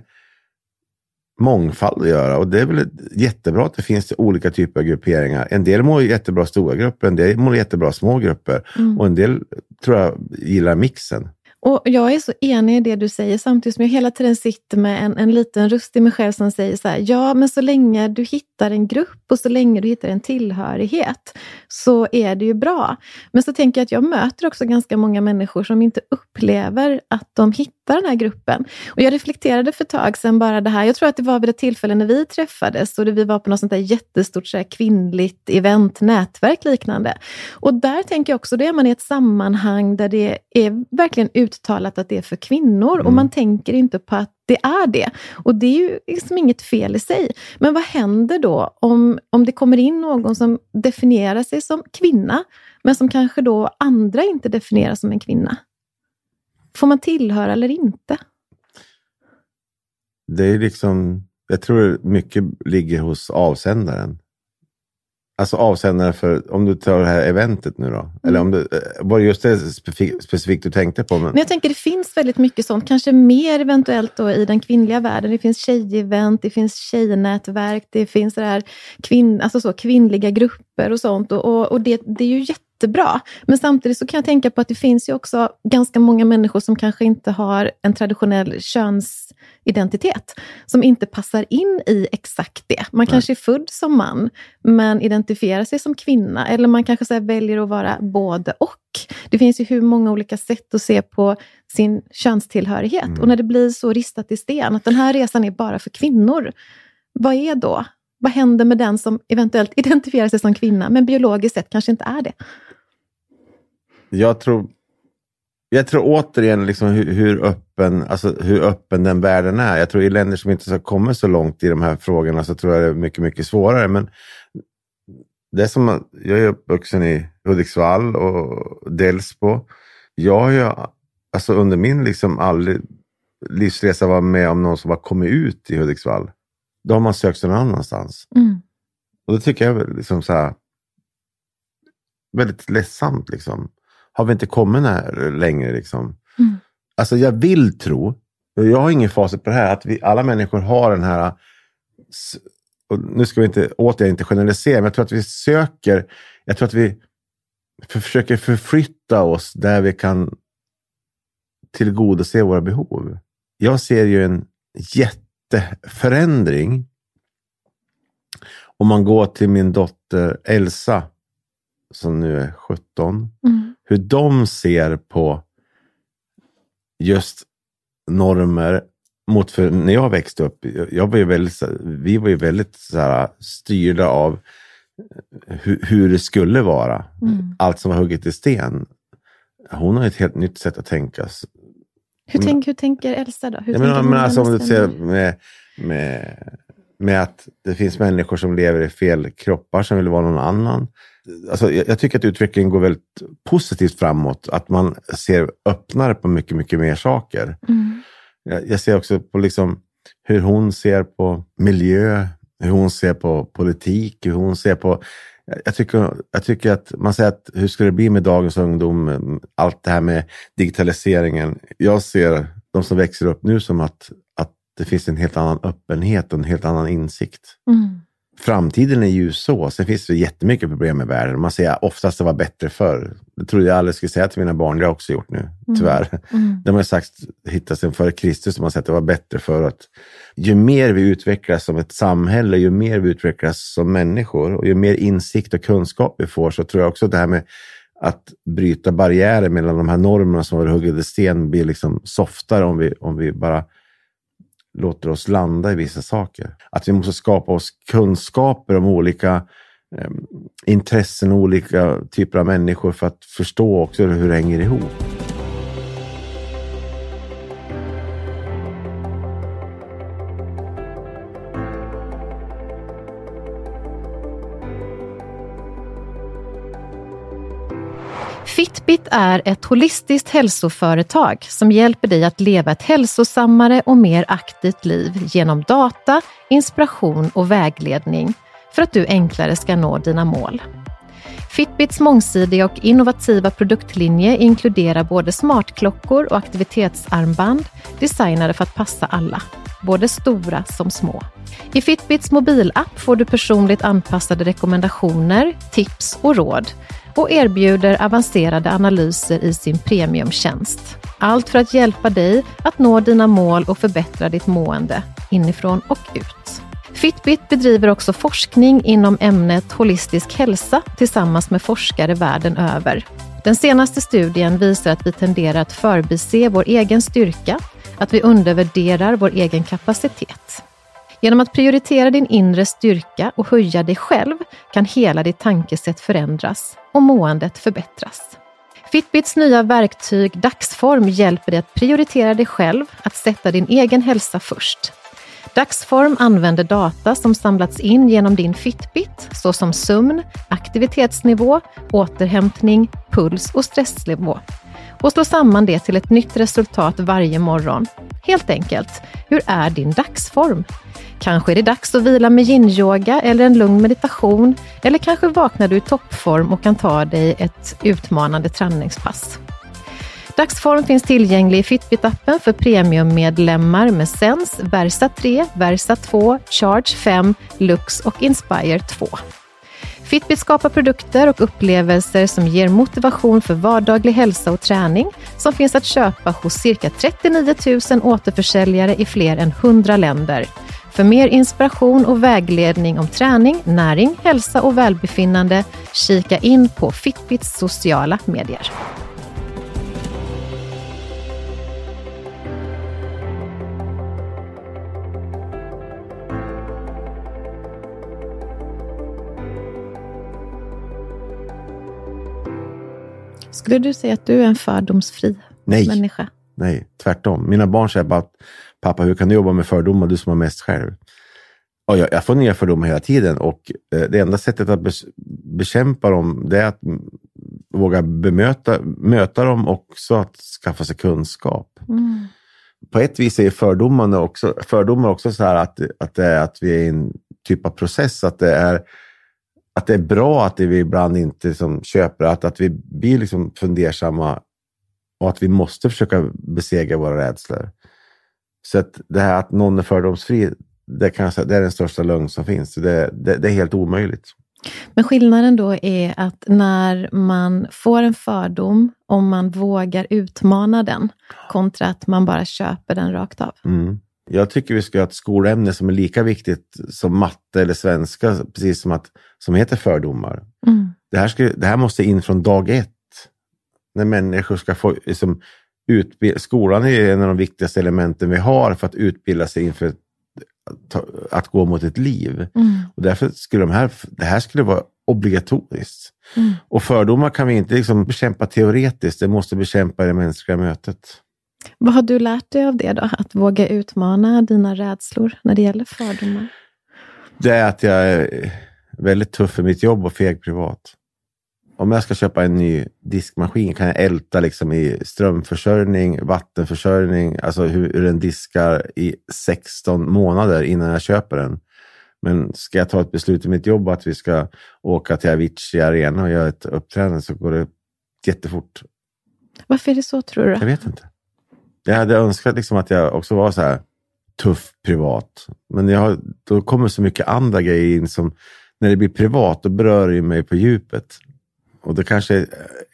mångfald att göra och det är väl jättebra att det finns olika typer av grupperingar. En del mår jättebra stora grupper, en del mår jättebra små grupper Mm. och en del tror jag gillar mixen. Och jag är så enig i det du säger samtidigt som jag hela tiden sitter med en, en liten röst i mig själv som säger så här, ja men så länge du hittar en grupp och så länge du hittar en tillhörighet så är det ju bra. Men så tänker jag att jag möter också ganska många människor som inte upplever att de hittar den här gruppen. Och jag reflekterade för ett tag sedan bara det här, jag tror att det var vid ett tillfälle när vi träffades och vi var på något sånt där jättestort så här, kvinnligt event, nätverk liknande. Och där tänker jag också, då är man i ett sammanhang där det är verkligen uttalat att det är för kvinnor och man tänker inte på att det är det. Och det är ju liksom inget fel i sig. Men vad händer då om, om det kommer in någon som definierar sig som kvinna, men som kanske då andra inte definierar som en kvinna? Får man tillhöra eller inte? Det är liksom, jag tror mycket ligger hos avsändaren. Alltså avsändaren för, om du tar det här eventet nu då. Eller om du, eh, var det just det specifikt, du tänkte på? Men, Men jag tänker det finns väldigt mycket sånt, kanske mer eventuellt då i den kvinnliga världen. Det finns tjejevent, det finns tjejnätverk, det finns så där kvinn, alltså så, kvinnliga grupper och sånt. Och, och, och det, det är ju jättebra. Men samtidigt så kan jag tänka på att det finns ju också ganska många människor som kanske inte har en traditionell könsidentitet. Som inte passar in i exakt det. Man kanske är född som man, men identifierar sig som kvinna. Eller man kanske så väljer att vara både och. Det finns ju hur många olika sätt att se på sin könstillhörighet. Och när det blir så ristat i sten, att den här resan är bara för kvinnor. Vad är då? Vad händer med den som eventuellt identifierar sig som kvinna, men biologiskt sett kanske inte är det? Jag tror, jag tror återigen liksom hur, hur, öppen, alltså hur öppen den världen är. Jag tror i länder som inte har kommit så långt i de här frågorna så tror jag det är mycket, mycket svårare. Men det som jag är uppvuxen i Hudiksvall och Delsbo. Jag har ju alltså under min liksom aldrig livsresa varit med om någon som har kommit ut i Hudiksvall. Då har man sökt sig någon annanstans. Mm. Och det tycker jag är liksom så här, väldigt ledsamt. Liksom. Har vi inte kommit här längre? Liksom? Mm. Alltså jag vill tro, jag har ingen facit på det här, att vi, alla människor har den här... nu ska vi inte, återigen inte generalisera, men jag tror att vi söker, jag tror att vi för, försöker förflytta oss där vi kan tillgodose våra behov. Jag ser ju en jätteförändring om man går till min dotter Elsa, som nu är 17, Mm. hur de ser på just normer mot för när jag växte upp. jag- var ju väldigt, vi var ju väldigt så här, styrda av hur, hur det skulle vara. Mm. Allt som var hugget i sten. Hon har ett helt nytt sätt att tänka. Hur, Men- tänk, hur tänker Elsa då? Hur menar, hon men alltså, om du ser med, med, med att det finns människor som lever i fel kroppar som vill vara någon annan. Alltså, jag, tycker att utvecklingen går väldigt positivt framåt. Att man ser öppnare på mycket, mycket mer saker. Mm. Jag, jag ser också på liksom hur hon ser på miljö, hur hon ser på politik, hur hon ser på... Jag, jag, tycker, jag tycker att man säger att hur ska det bli med dagens ungdom? Allt det här med digitaliseringen. Jag ser de som växer upp nu som att, att det finns en helt annan öppenhet och en helt annan insikt. Mm. Framtiden är ju så. Sen finns det jättemycket problem med världen. Man säger oftast det var bättre förr. Det trodde jag aldrig skulle säga till mina barn. Det har jag också gjort nu, tyvärr. Mm. De har sagt, hittat sen före Kristus, som har sagt att det var bättre förut. Ju mer vi utvecklas som ett samhälle, ju mer vi utvecklas som människor och ju mer insikt och kunskap vi får, så tror jag också att det här med att bryta barriärer mellan de här normerna som var huggade i sten blir liksom softare om vi, om vi bara låter oss landa i vissa saker. Att vi måste skapa oss kunskaper om olika eh, intressen och olika typer av människor för att förstå också hur det hänger ihop. Fitbit är ett holistiskt hälsoföretag som hjälper dig att leva ett hälsosammare och mer aktivt liv genom data, inspiration och vägledning för att du enklare ska nå dina mål. Fitbits mångsidiga och innovativa produktlinje inkluderar både smartklockor och aktivitetsarmband designade för att passa alla, både stora som små. I Fitbits mobilapp får du personligt anpassade rekommendationer, tips och råd och erbjuder avancerade analyser i sin premiumtjänst. Allt för att hjälpa dig att nå dina mål och förbättra ditt mående inifrån och ut. Fitbit bedriver också forskning inom ämnet holistisk hälsa tillsammans med forskare världen över. Den senaste studien visar att vi tenderar att förbise vår egen styrka, att vi undervärderar vår egen kapacitet. Genom att prioritera din inre styrka och höja dig själv kan hela ditt tankesätt förändras och måendet förbättras. Fitbits nya verktyg Dagsform hjälper dig att prioritera dig själv, att sätta din egen hälsa först. Dagsform använder data som samlats in genom din Fitbit, såsom sömn, aktivitetsnivå, återhämtning, puls och stressnivå och slå samman det till ett nytt resultat varje morgon. Helt enkelt, hur är din dagsform? Kanske är det dags att vila med yin-yoga eller en lugn meditation. Eller kanske vaknar du i toppform och kan ta dig ett utmanande träningspass. Dagsform finns tillgänglig i Fitbit-appen för premiummedlemmar med Sense, Versa 3, Versa 2, Charge 5, Lux och Inspire 2. Fitbit skapar produkter och upplevelser som ger motivation för vardaglig hälsa och träning som finns att köpa hos cirka 39 000 återförsäljare i fler än 100 länder. För mer inspiration och vägledning om träning, näring, hälsa och välbefinnande, kika in på Fitbits sociala medier. Skulle du säga att du är en fördomsfri Nej. människa? Nej, tvärtom. Mina barn säger bara, pappa, hur kan du jobba med fördomar, du som har mest själv? Och jag, jag får nya fördomar hela tiden och eh, det enda sättet att bekämpa dem, det är att våga bemöta möta dem och också att skaffa sig kunskap. Mm. På ett vis är fördomarna också, fördomar också så här att, att, det är, att vi är i en typ av process, att det är att det är bra att vi ibland inte liksom köper att, att vi blir liksom fundersamma och att vi måste försöka besegra våra rädslor. Så att det här att någon är fördomsfri, det, kan säga, det är den största lögn som finns. Det, det, det är helt omöjligt. Men skillnaden då är att när man får en fördom, om man vågar utmana den, kontra att man bara köper den rakt av. Mm. Jag tycker vi ska ha ett skolämne som är lika viktigt som matte eller svenska, precis som, att, som heter fördomar. Mm. Det, här ska, det här måste in från dag ett. När människor ska få liksom, utbilda, Skolan är en av de viktigaste elementen vi har för att utbilda sig inför att, att gå mot ett liv. Mm. Och därför skulle de här, det här skulle vara obligatoriskt. Mm. Och fördomar kan vi inte liksom bekämpa teoretiskt, det måste bekämpa i det mänskliga mötet. Vad har du lärt dig av det då? Att våga utmana dina rädslor när det gäller fördomar? Det är att jag är väldigt tuff i mitt jobb och feg privat. Om jag ska köpa en ny diskmaskin kan jag älta liksom i strömförsörjning, vattenförsörjning, alltså hur, hur den diskar i 16 månader innan jag köper den. Men ska jag ta ett beslut i mitt jobb att vi ska åka till Avicii Arena och göra ett uppträdande så går det jättefort. Varför är det så tror Jag du? vet inte. Jag hade önskat liksom att jag också var så här tuff privat. Men jag har, då kommer så mycket andra grejer in som, när det blir privat, då berör det ju mig på djupet. Och då kanske,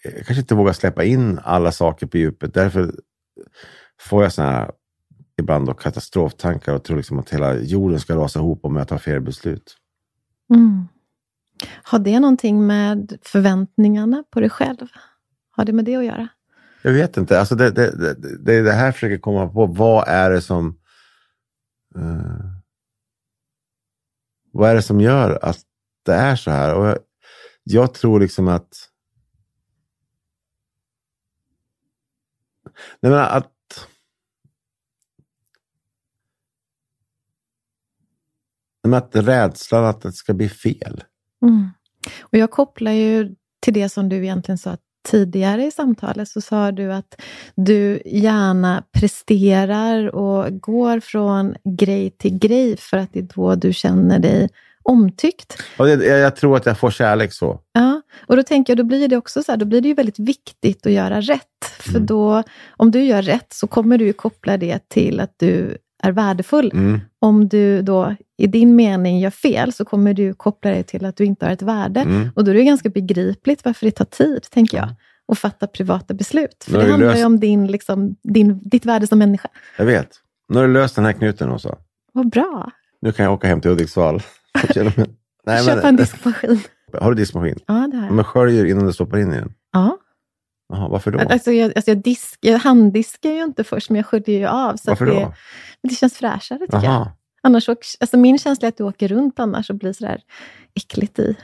jag kanske inte vågar släppa in alla saker på djupet. Därför får jag såna här, ibland då katastroftankar och tror liksom att hela jorden ska rasa ihop om jag tar fel beslut. Mm. Har det någonting med förväntningarna på dig själv? Har det med det att göra? Jag vet inte. Alltså det, det, det, det är det här jag försöker komma på. Vad är det som... eh, vad är det som gör att det är så här? Och jag, jag tror liksom att... Nej, men att... Nej, men att rädslan att det ska bli fel. Mm. Och jag kopplar ju till det som du egentligen sa tidigare i samtalet så sa du att du gärna presterar och går från grej till grej för att det är då du känner dig omtyckt. Och jag, jag tror att jag får kärlek så. Ja, och då tänker jag, då blir det också så här, då blir det ju väldigt viktigt att göra rätt. För Mm. då, om du gör rätt så kommer du ju koppla det till att du är värdefull. Mm. Om du då i din mening gör fel så kommer du koppla det till att du inte har ett värde. Mm. Och då är det ganska begripligt varför det tar tid, tänker jag, att fatta privata beslut. För det handlar löst- ju om din, liksom, din, ditt värde som människa. Jag vet. Nu har du löst den här knuten också. Vad bra! Nu kan jag åka hem till Hudiksvall. Nej, Köpa en diskmaskin. Har du diskmaskin? Ja, det har jag. Men sköljer innan du stoppar in i den? Ja. Jaha, varför då? Alltså jag, alltså jag, disk, jag handdiskar ju inte först, men jag sköljer ju av. Så Varför det, då? det känns fräschare, tycker jag. Jaha. Annars, alltså min känsla är att du åker runt annars och blir sådär äckligt i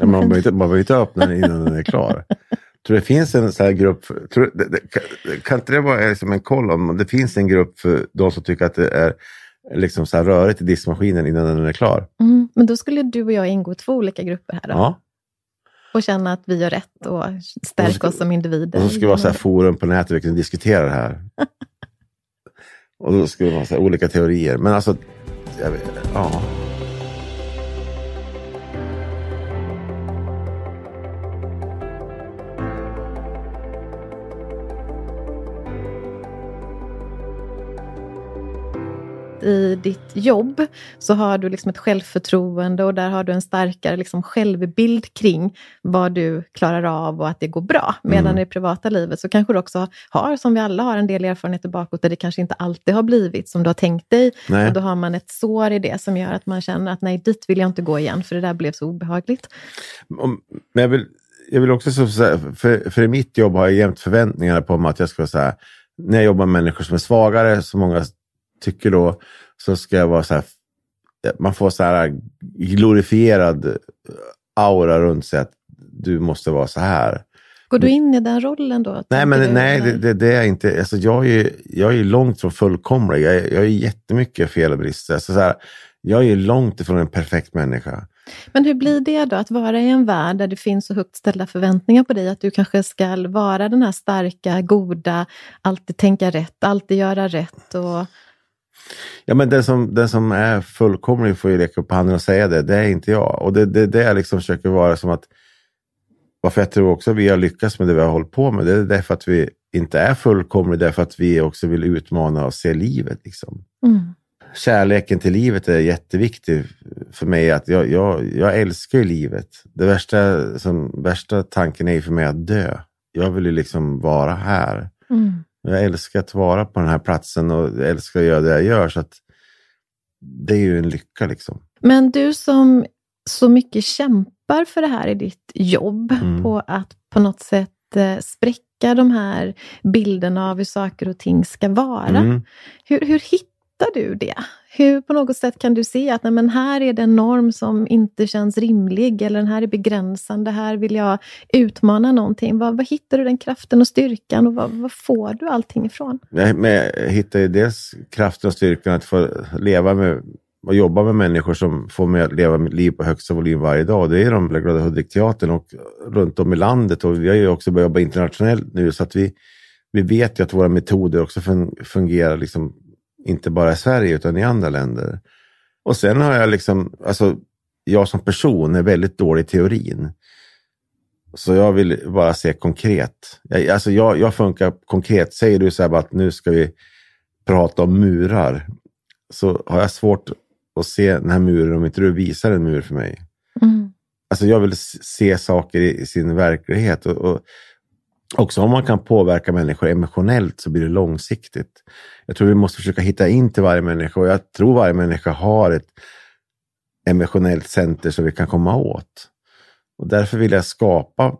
Ja, man behöver inte, öppna den innan den är klar. Tror det finns en sån här grupp, tror, det, det, kan, kan inte det vara liksom en koll om det finns en grupp för de som tycker att det är liksom så här rörigt i diskmaskinen innan den är klar? Mm, men då skulle du och jag ingå i två olika grupper här då. Ja. Och känna att vi gör rätt och stärka oss som individer. Och så det vara så här forum på nätet där vi kan diskutera det här. Och då det vara så här olika teorier. Men alltså, jag I ditt jobb så har du liksom ett självförtroende och där har du en starkare liksom självbild kring vad du klarar av och att det går bra. Medan Mm. i det privata livet så kanske du också har, som vi alla har, en del erfarenheter bakåt där det kanske inte alltid har blivit som du har tänkt dig. Nej. Och då har man ett sår i det som gör att man känner att nej, dit vill jag inte gå igen för det där blev så obehagligt. Om- Men jag vill, jag vill också så säga, för, för i mitt jobb har jag jämt förväntningar på mig att jag ska vara så här, när jag jobbar med människor som är svagare, som många tycker då, så ska jag vara så här, man får så här glorifierad aura runt sig att du måste vara så här. Går du in i den rollen då? Nej, men du, nej, det, det, det är inte. Alltså, jag, är, ju- jag är långt från fullkomlig. Jag, är- jag är jättemycket fel och brister. Alltså, så här, jag är långt ifrån en perfekt människa. Men hur blir det då att vara i en värld där det finns så högt ställda förväntningar på dig? Att du kanske ska vara den här starka, goda, alltid tänka rätt, alltid göra rätt. Och... Ja, men den som, den som är fullkomlig får ju räcka upp handen och säga det. Det är inte jag. Och det är det, det jag liksom försöker vara som att varför jag tror också vi har lyckats med det vi har hållit på med. Det är därför att vi inte är fullkomliga, därför att vi också vill utmana och se livet. Liksom. Mm. Kärleken till livet är jätteviktig för mig. Att jag, jag, jag älskar ju livet. Det värsta, som, värsta tanken är ju för mig att dö. Jag vill ju liksom vara här. Mm. Jag älskar att vara på den här platsen och älskar att göra det jag gör. Så att det är ju en lycka liksom. Men du som så mycket kämpar för det här i ditt jobb, Mm. på att på något sätt eh, spräcka de här bilderna av hur saker och ting ska vara. Mm. Hur, hur hittar du det? Hur på något sätt kan du se att nej, men här är det en norm som inte känns rimlig eller den här är begränsande, här vill jag utmana någonting. Var, var hittar du den kraften och styrkan och var, får du allting ifrån? Jag, men jag hittar ju dels kraften och styrkan att få leva med och jobba med människor som får mig att leva mitt liv på högsta volym varje dag. Det är de Glada Hudik-teatern och runt om i landet. Och vi har ju också börjat jobba internationellt nu så att vi, vi vet ju att våra metoder också fungerar liksom, inte bara i Sverige utan i andra länder. Och sen har jag liksom, alltså jag som person är väldigt dålig i teorin. Så jag vill bara se konkret. Jag, alltså jag, jag funkar konkret. Säger du så här bara att nu ska vi prata om murar. Så har jag svårt att se den här muren om inte du visar en mur för mig. Mm. Alltså jag vill se saker i, i sin verklighet. Och, och också om man kan påverka människor emotionellt så blir det långsiktigt. Jag tror vi måste försöka hitta in till varje människa och jag tror varje människa har ett emotionellt center som vi kan komma åt. Och därför vill jag skapa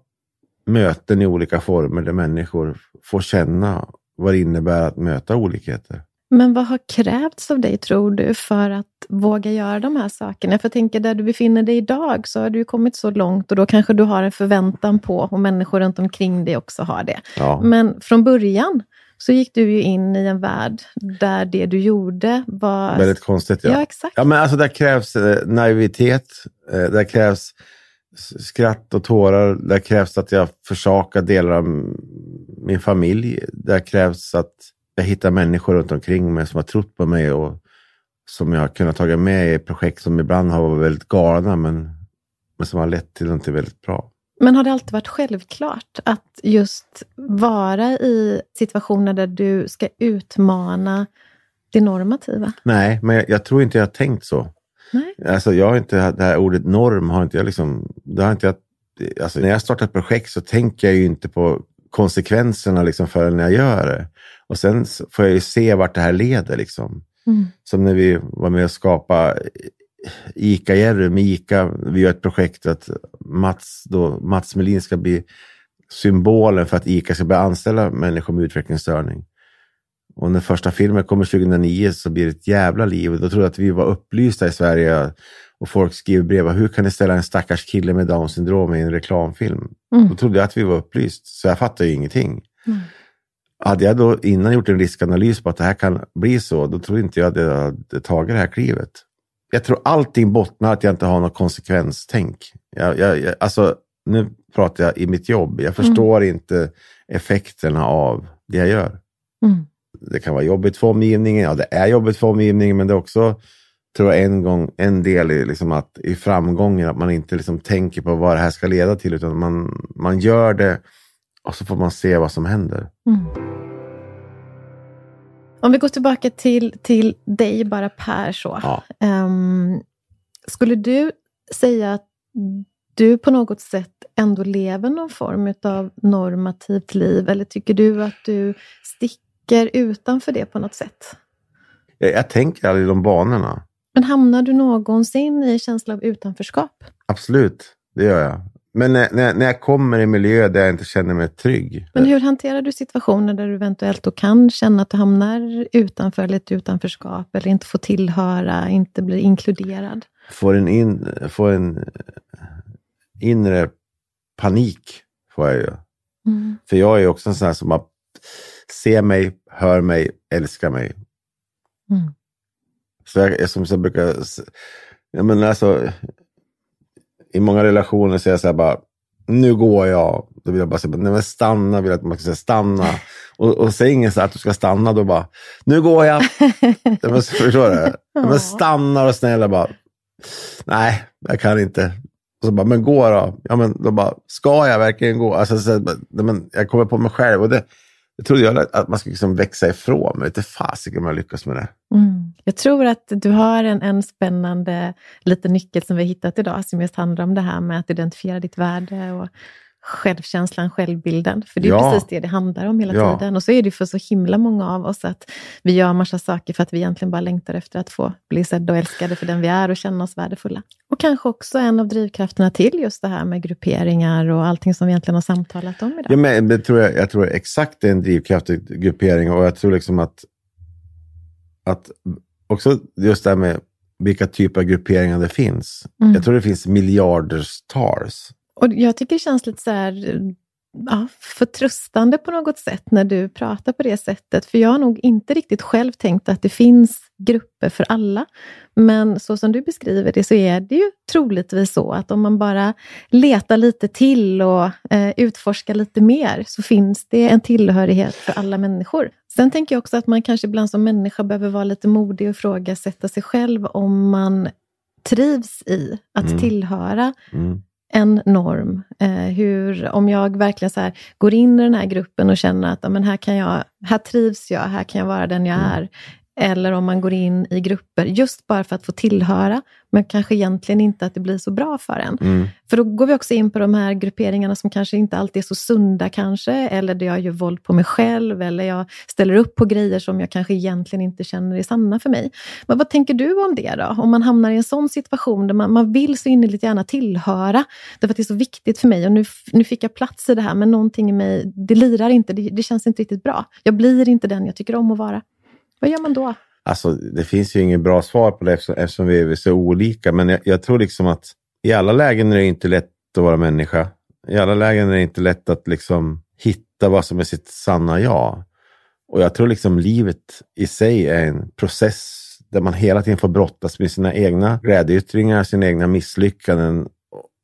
möten i olika former där människor får känna vad det innebär att möta olikheter. Men vad har krävts av dig, tror du, för att våga göra de här sakerna? För jag tänker, där du befinner dig idag så har du ju kommit så långt och då kanske du har en förväntan på, och människor runt omkring dig också har det. Ja. Men från början så gick du ju in i en värld där det du gjorde var... Väldigt konstigt. Ja, Ja. exakt. Ja, men alltså där krävs eh, naivitet. Eh, där krävs skratt och tårar. Där krävs att jag försakar delar av min familj. Där krävs att jag hittar människor runt omkring mig som har trott på mig och som jag har kunnat ta med i projekt som ibland har varit väldigt galna men, men som har lett till något väldigt bra. Men har det alltid varit självklart att just vara i situationer där du ska utmana det normativa? Nej, men jag, jag tror inte jag har tänkt så. Nej. Alltså jag har inte, det här ordet norm har inte jag liksom, det har inte jag, alltså när jag startar ett projekt så tänker jag ju inte på konsekvenserna liksom förrän jag gör det. Och sen får jag ju se vart det här leder liksom. Mm. Som när vi var med och skapa ICA-Jerry med ICA. Vi gör ett projekt att Mats, då, Mats Melin ska bli symbolen för att ICA ska börja anställa människor med utvecklingsstörning. Och när första filmen kommer 2009 så blir det ett jävla liv. Och då tror jag att vi var upplysta i Sverige och folk skriver brev. Hur kan ni ställa en stackars kille med Downs syndrom i en reklamfilm? Mm. Då trodde jag att vi var upplyst, så jag fattade ju ingenting. Mm. Hade jag då innan gjort en riskanalys på att det här kan bli så, då tror inte jag att jag hade tagit det här klivet. Jag tror allting bottnar att jag inte har något konsekvenstänk. Jag, jag, jag, alltså, nu pratar jag i mitt jobb. Jag förstår inte effekterna av det jag gör. Mm. Det kan vara jobbigt för omgivningen. Ja, det är jobbigt för omgivningen, men det är också tror jag en, gång, en del i, liksom att, i framgången, att man inte liksom tänker på vad det här ska leda till, utan man, man gör det och så får man se vad som händer. Mm. Om vi går tillbaka till, till dig bara Per så. Ja. Ehm, skulle du säga att du på något sätt ändå lever någon form av normativt liv? Eller tycker du att du sticker utanför det på något sätt? Jag, jag tänker aldrig i de banorna. Men hamnar du någonsin i en känsla av utanförskap? Absolut, det gör jag. Men när, när, när jag kommer i en miljö där jag inte känner mig trygg. Men hur hanterar du situationer där du eventuellt då kan känna att du hamnar utanför eller ett utanförskap eller inte får tillhöra, inte blir inkluderad? Får en, in, får en eh, inre panik. Får jag ju. Mm. För jag är också en sån här som bara ser mig, hör mig, älskar mig. Mm. Så jag, jag som jag brukar... s- Ja, men alltså, I många relationer så är jag så här bara, nu går jag. Då vill jag bara säga, nej men stanna, vill jag att man ska säga stanna. Och, och säger ingen så att du ska stanna, då bara, nu går jag. men, förstår du? Men stanna och snälla bara, nej, jag kan inte. Och så bara, men gå då. Ja, men då bara, ska jag verkligen gå? Alltså, så, men jag kommer på mig själv. Och det, jag trodde jag att man skulle liksom växa ifrån, men inte fasiken om jag lyckas med det. Mm. Jag tror att du har en, en spännande liten nyckel som vi har hittat idag, som just handlar om det här med att identifiera ditt värde och självkänslan, självbilden. För det är Ja. precis det det handlar om hela Ja. tiden. Och så är det för så himla många av oss att vi gör massa saker för att vi egentligen bara längtar efter att få bli sedda och älskade för den vi är och känna oss värdefulla. Och kanske också en av drivkrafterna till just det här med grupperingar och allting som vi egentligen har samtalat om idag. Ja, men det tror jag, jag tror exakt det är en drivkraftig gruppering och jag tror liksom att, att också just det här med vilka typer av grupperingar det finns. Mm. Jag tror det finns miljarders Och jag tycker det känns lite så här, ja, förtröstande på något sätt när du pratar på det sättet. För jag har nog inte riktigt själv tänkt att det finns grupper för alla. Men så som du beskriver det så är det ju troligtvis så att om man bara letar lite till och eh, utforskar lite mer så finns det en tillhörighet för alla människor. Sen tänker jag också att man kanske ibland som människa behöver vara lite modig och ifrågasätta sig själv om man trivs i att Mm. tillhöra Mm. En norm. Eh, hur, om jag verkligen så här, går in i den här gruppen och känner att men här, kan jag, här trivs jag, här kan jag vara den jag Mm. är. Eller om man går in i grupper just bara för att få tillhöra, men kanske egentligen inte att det blir så bra för en. Mm. För då går vi också in på de här grupperingarna som kanske inte alltid är så sunda kanske, eller där jag gör våld på mig själv, eller jag ställer upp på grejer som jag kanske egentligen inte känner är sanna för mig. Men vad tänker du om det då? Om man hamnar i en sån situation där man, man vill så innerligt gärna tillhöra, därför att det är så viktigt för mig och nu, nu fick jag plats i det här, men någonting i mig, det lirar inte, det, det känns inte riktigt bra. Jag blir inte den jag tycker om att vara. Vad gör man då? Alltså, det finns ju inget bra svar på det eftersom, eftersom vi är så olika. Men jag, jag tror liksom att i alla lägen är det inte lätt att vara människa. I alla lägen är det inte lätt att liksom hitta vad som är sitt sanna jag. Och jag tror liksom livet i sig är en process där man hela tiden får brottas med sina egna glädjeyttringar, sina egna misslyckanden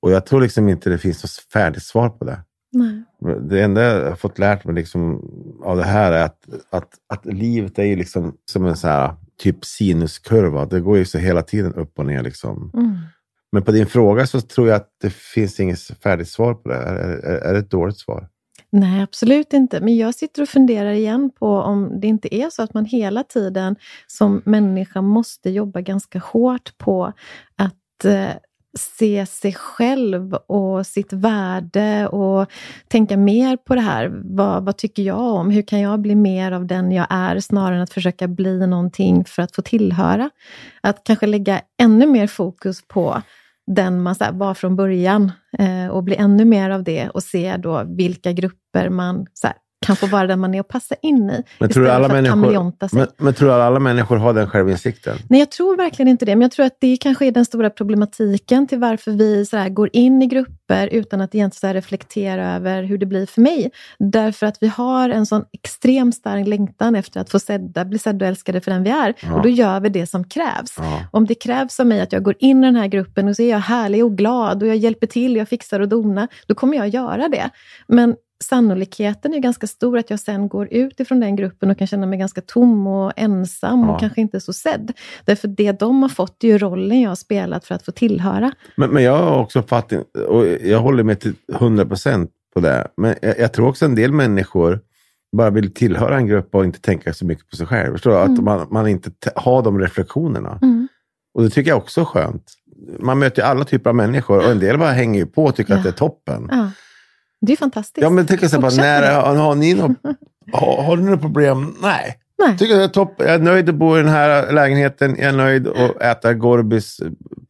och jag tror liksom inte det finns något färdigt svar på det. Nej. Det enda jag har fått lärt mig liksom av det här är att, att, att livet är ju liksom som en så här, typ sinuskurva. Det går ju så hela tiden upp och ner. Liksom. Mm. Men på din fråga så tror jag att det finns inget färdigt svar på det. Är, är, är det ett dåligt svar? Nej, absolut inte. Men jag sitter och funderar igen på om det inte är så att man hela tiden som människa måste jobba ganska hårt på att eh, se sig själv och sitt värde och tänka mer på det här. Vad, vad tycker jag om? Hur kan jag bli mer av den jag är snarare än att försöka bli någonting för att få tillhöra? Att kanske lägga ännu mer fokus på den man så här, var från början eh, och bli ännu mer av det och se då vilka grupper man så här, kan få vara den man är och passa in i. Men tror, alla människor, men, men tror du alla människor har den självinsikten? Nej, jag tror verkligen inte det. Men jag tror att det kanske är den stora problematiken till varför vi så här, går in i grupper utan att egentligen reflektera över hur det blir för mig. Därför att vi har en sån extremt stark längtan efter att få sedda, bli sedda och älskade för den vi är. Ja. Och då gör vi det som krävs. Ja. Om det krävs av mig att jag går in i den här gruppen och så är jag härlig och glad och jag hjälper till, jag fixar och donar, då kommer jag göra det. Men sannolikheten är ganska stor att jag sen går ut ifrån den gruppen och kan känna mig ganska tom och ensam Ja. och kanske inte så sedd. Därför det de har fått är ju rollen jag har spelat för att få tillhöra. Men, men jag har också uppfattning, och jag håller med till 100 procent på det. Men jag, jag tror också en del människor bara vill tillhöra en grupp och inte tänka så mycket på sig själv. Förstår du? Att man, man inte har de reflektionerna. Mm. Och det tycker jag också är skönt. Man möter ju alla typer av människor och en del bara hänger ju på och tycker Ja. att det är toppen. Ja. Det är fantastiskt. Ja, men tänk så här, bara, när, har, ni något, har, har ni några problem? Nej. Nej. Tycker det är topp. Jag är nöjd att bo i den här lägenheten. Jag är nöjd att äta Gorbis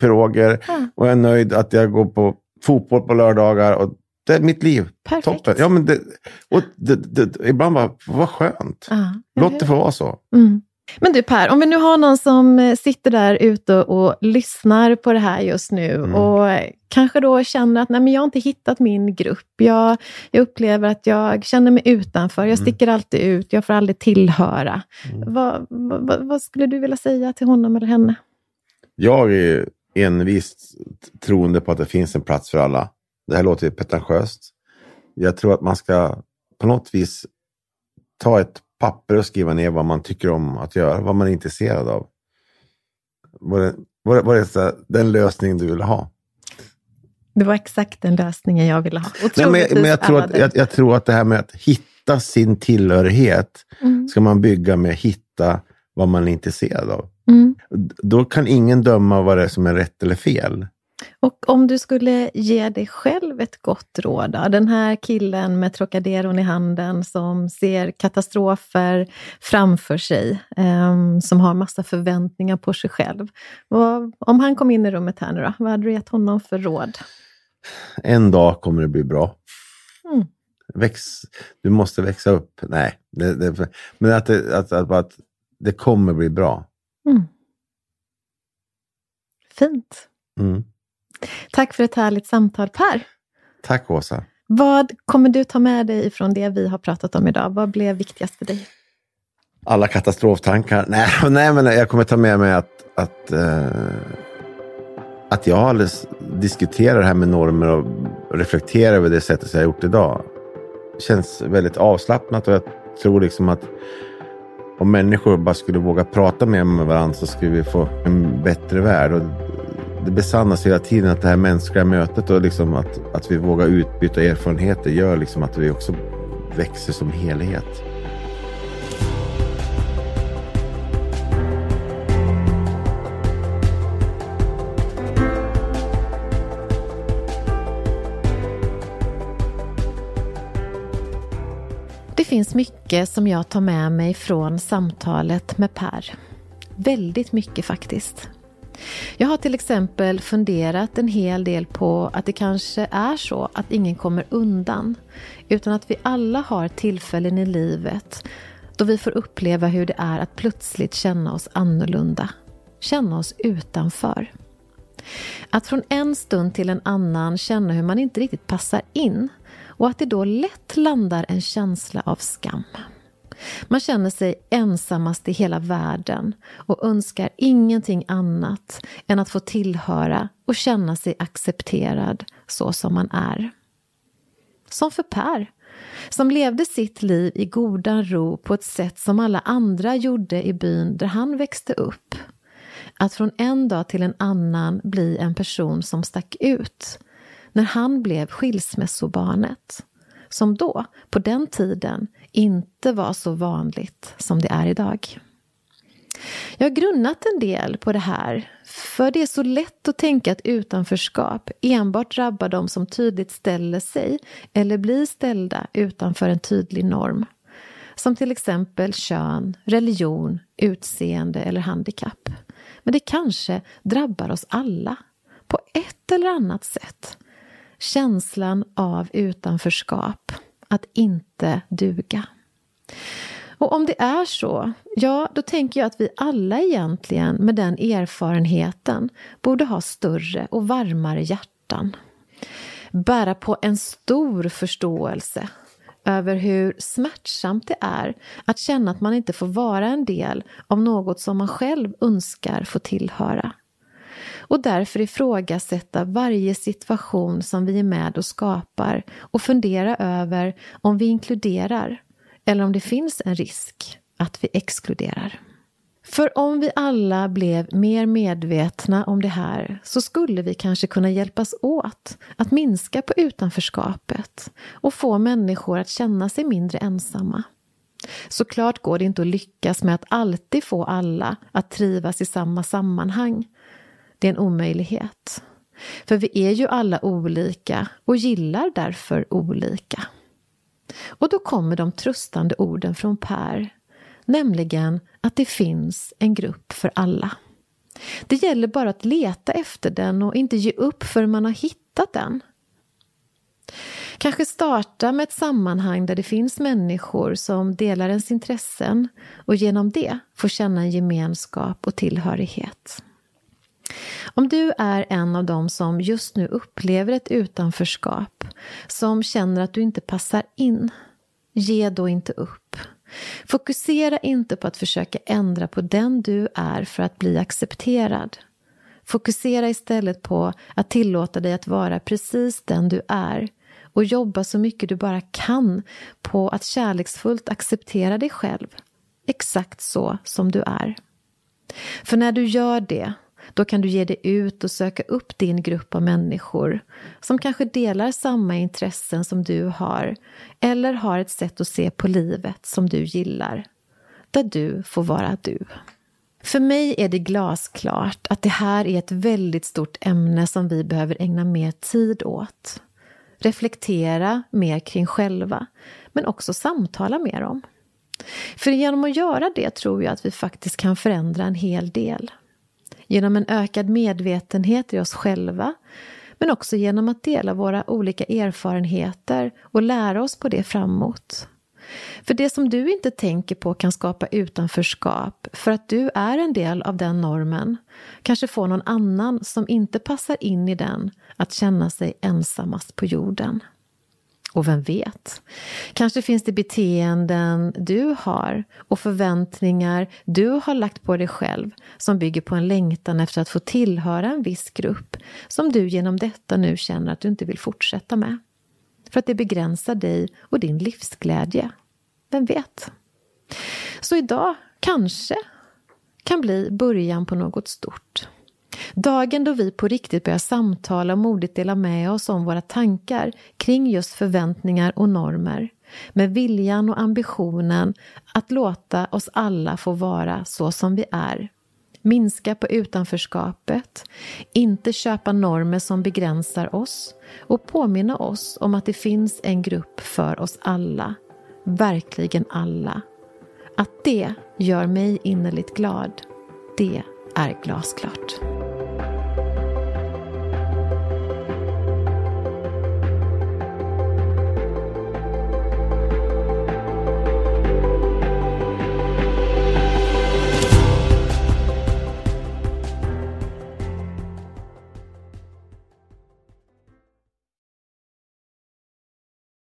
piroger. Ja. Och jag är nöjd att jag går på fotboll på lördagar. Och det är mitt liv. Perfekt. Toppen. Ja, men det, och det, det, ibland bara, vad skönt. Ja, Låt det få vara så. Mm. Men du Per, om vi nu har någon som eh, sitter där ute och lyssnar på det här just nu Mm. och kanske då känner att nej, men jag har inte hittat min grupp. Jag, jag upplever att jag känner mig utanför. Jag sticker alltid ut. Jag får aldrig tillhöra. Vad, vad, vad skulle du vilja säga till honom eller henne? Jag är envist troende på att det finns en plats för alla. Det här låter ju pretentiöst. Jag tror att man ska på något vis ta ett papper och skriva ner vad man tycker om att göra, vad man är intresserad av. Vad är, vad är så här, den lösning du vill ha? Det var exakt den lösningen jag ville ha. Nej, men, men jag, tror att, jag, jag tror att det här med att hitta sin tillhörighet Mm. ska man bygga med att hitta vad man är intresserad av. Mm. Då kan ingen döma vad det är som är rätt eller fel. Och om du skulle ge dig själv ett gott råd, då? den här killen med Trocaderon i handen som ser katastrofer framför sig, ehm, som har massa förväntningar på sig själv. Vad, om han kom in i rummet här nu då, vad hade du gett honom för råd? En dag kommer det bli bra. Mm. Väx, du måste växa upp. Nej, det, det, men att det, att, att, att det kommer bli bra. Mm. Fint. Mm. Tack för ett härligt samtal Per. Tack Åsa. Vad kommer du ta med dig ifrån det vi har pratat om idag? Vad blev viktigast för dig? Alla katastroftankar. Nej, nej men jag kommer ta med mig att, att, eh, att jag alldeles diskuterar det här med normer och reflekterar över det sättet som jag har gjort idag. Det känns väldigt avslappnat och jag tror liksom att om människor bara skulle våga prata mer med varandra så skulle vi få en bättre värld. Och det besannas hela tiden att det här mänskliga mötet och liksom att, att vi vågar utbyta erfarenheter gör liksom att vi också växer som helhet. Det finns mycket som jag tar med mig från samtalet med Per. Väldigt mycket faktiskt. Jag har till exempel funderat en hel del på att det kanske är så att ingen kommer undan, utan att vi alla har tillfällen i livet då vi får uppleva hur det är att plötsligt känna oss annorlunda, känna oss utanför. Att från en stund till en annan känna hur man inte riktigt passar in och att det då lätt landar en känsla av skam. Man känner sig ensammast i hela världen och önskar ingenting annat än att få tillhöra och känna sig accepterad så som man är. Som för Per, som levde sitt liv i godan ro på ett sätt som alla andra gjorde i byn där han växte upp. Att från en dag till en annan bli en person som stack ut när han blev skilsmässobarnet som då, på den tiden, inte var så vanligt som det är idag. Jag har grunnat en del på det här, för det är så lätt att tänka att utanförskap enbart drabbar de som tydligt ställer sig eller blir ställda utanför en tydlig norm. Som till exempel kön, religion, utseende eller handikapp. Men det kanske drabbar oss alla, på ett eller annat sätt. Känslan av utanförskap, att inte duga. Och om det är så, ja, då tänker jag att vi alla egentligen med den erfarenheten borde ha större och varmare hjärtan. Bära på en stor förståelse över hur smärtsamt det är att känna att man inte får vara en del av något som man själv önskar få tillhöra. Och därför ifrågasätta varje situation som vi är med och skapar och fundera över om vi inkluderar eller om det finns en risk att vi exkluderar. För om vi alla blev mer medvetna om det här så skulle vi kanske kunna hjälpas åt att minska på utanförskapet och få människor att känna sig mindre ensamma. Såklart går det inte att lyckas med att alltid få alla att trivas i samma sammanhang. Det är en omöjlighet. För vi är ju alla olika och gillar därför olika. Och då kommer de tröstande orden från Per, nämligen att det finns en grupp för alla. Det gäller bara att leta efter den och inte ge upp förrän man har hittat den. Kanske starta med ett sammanhang där det finns människor som delar ens intressen och genom det få känna en gemenskap och tillhörighet. Om du är en av dem som just nu upplever ett utanförskap, som känner att du inte passar in, ge då inte upp. Fokusera inte på att försöka ändra på den du är för att bli accepterad. Fokusera istället på att tillåta dig att vara precis den du är och jobba så mycket du bara kan på att kärleksfullt acceptera dig själv, exakt så som du är. För när du gör det då kan du ge dig ut och söka upp din grupp av människor som kanske delar samma intressen som du har eller har ett sätt att se på livet som du gillar. Där du får vara du. För mig är det glasklart att det här är ett väldigt stort ämne som vi behöver ägna mer tid åt. Reflektera mer kring själva, men också samtala mer om. För genom att göra det tror jag att vi faktiskt kan förändra en hel del genom en ökad medvetenhet i oss själva, men också genom att dela våra olika erfarenheter och lära oss på det framåt. För det som du inte tänker på kan skapa utanförskap för att du är en del av den normen. Kanske får någon annan som inte passar in i den att känna sig ensammast på jorden. Och vem vet? Kanske finns det beteenden du har och förväntningar du har lagt på dig själv som bygger på en längtan efter att få tillhöra en viss grupp som du genom detta nu känner att du inte vill fortsätta med. För att det begränsar dig och din livsglädje. Vem vet? Så idag kanske kan bli början på något stort. Dagen då vi på riktigt börjar samtala och modigt dela med oss om våra tankar kring just förväntningar och normer. Med viljan och ambitionen att låta oss alla få vara så som vi är. Minska på utanförskapet, inte köpa normer som begränsar oss och påminna oss om att det finns en grupp för oss alla. Verkligen alla. Att det gör mig innerligt glad, det är glasklart.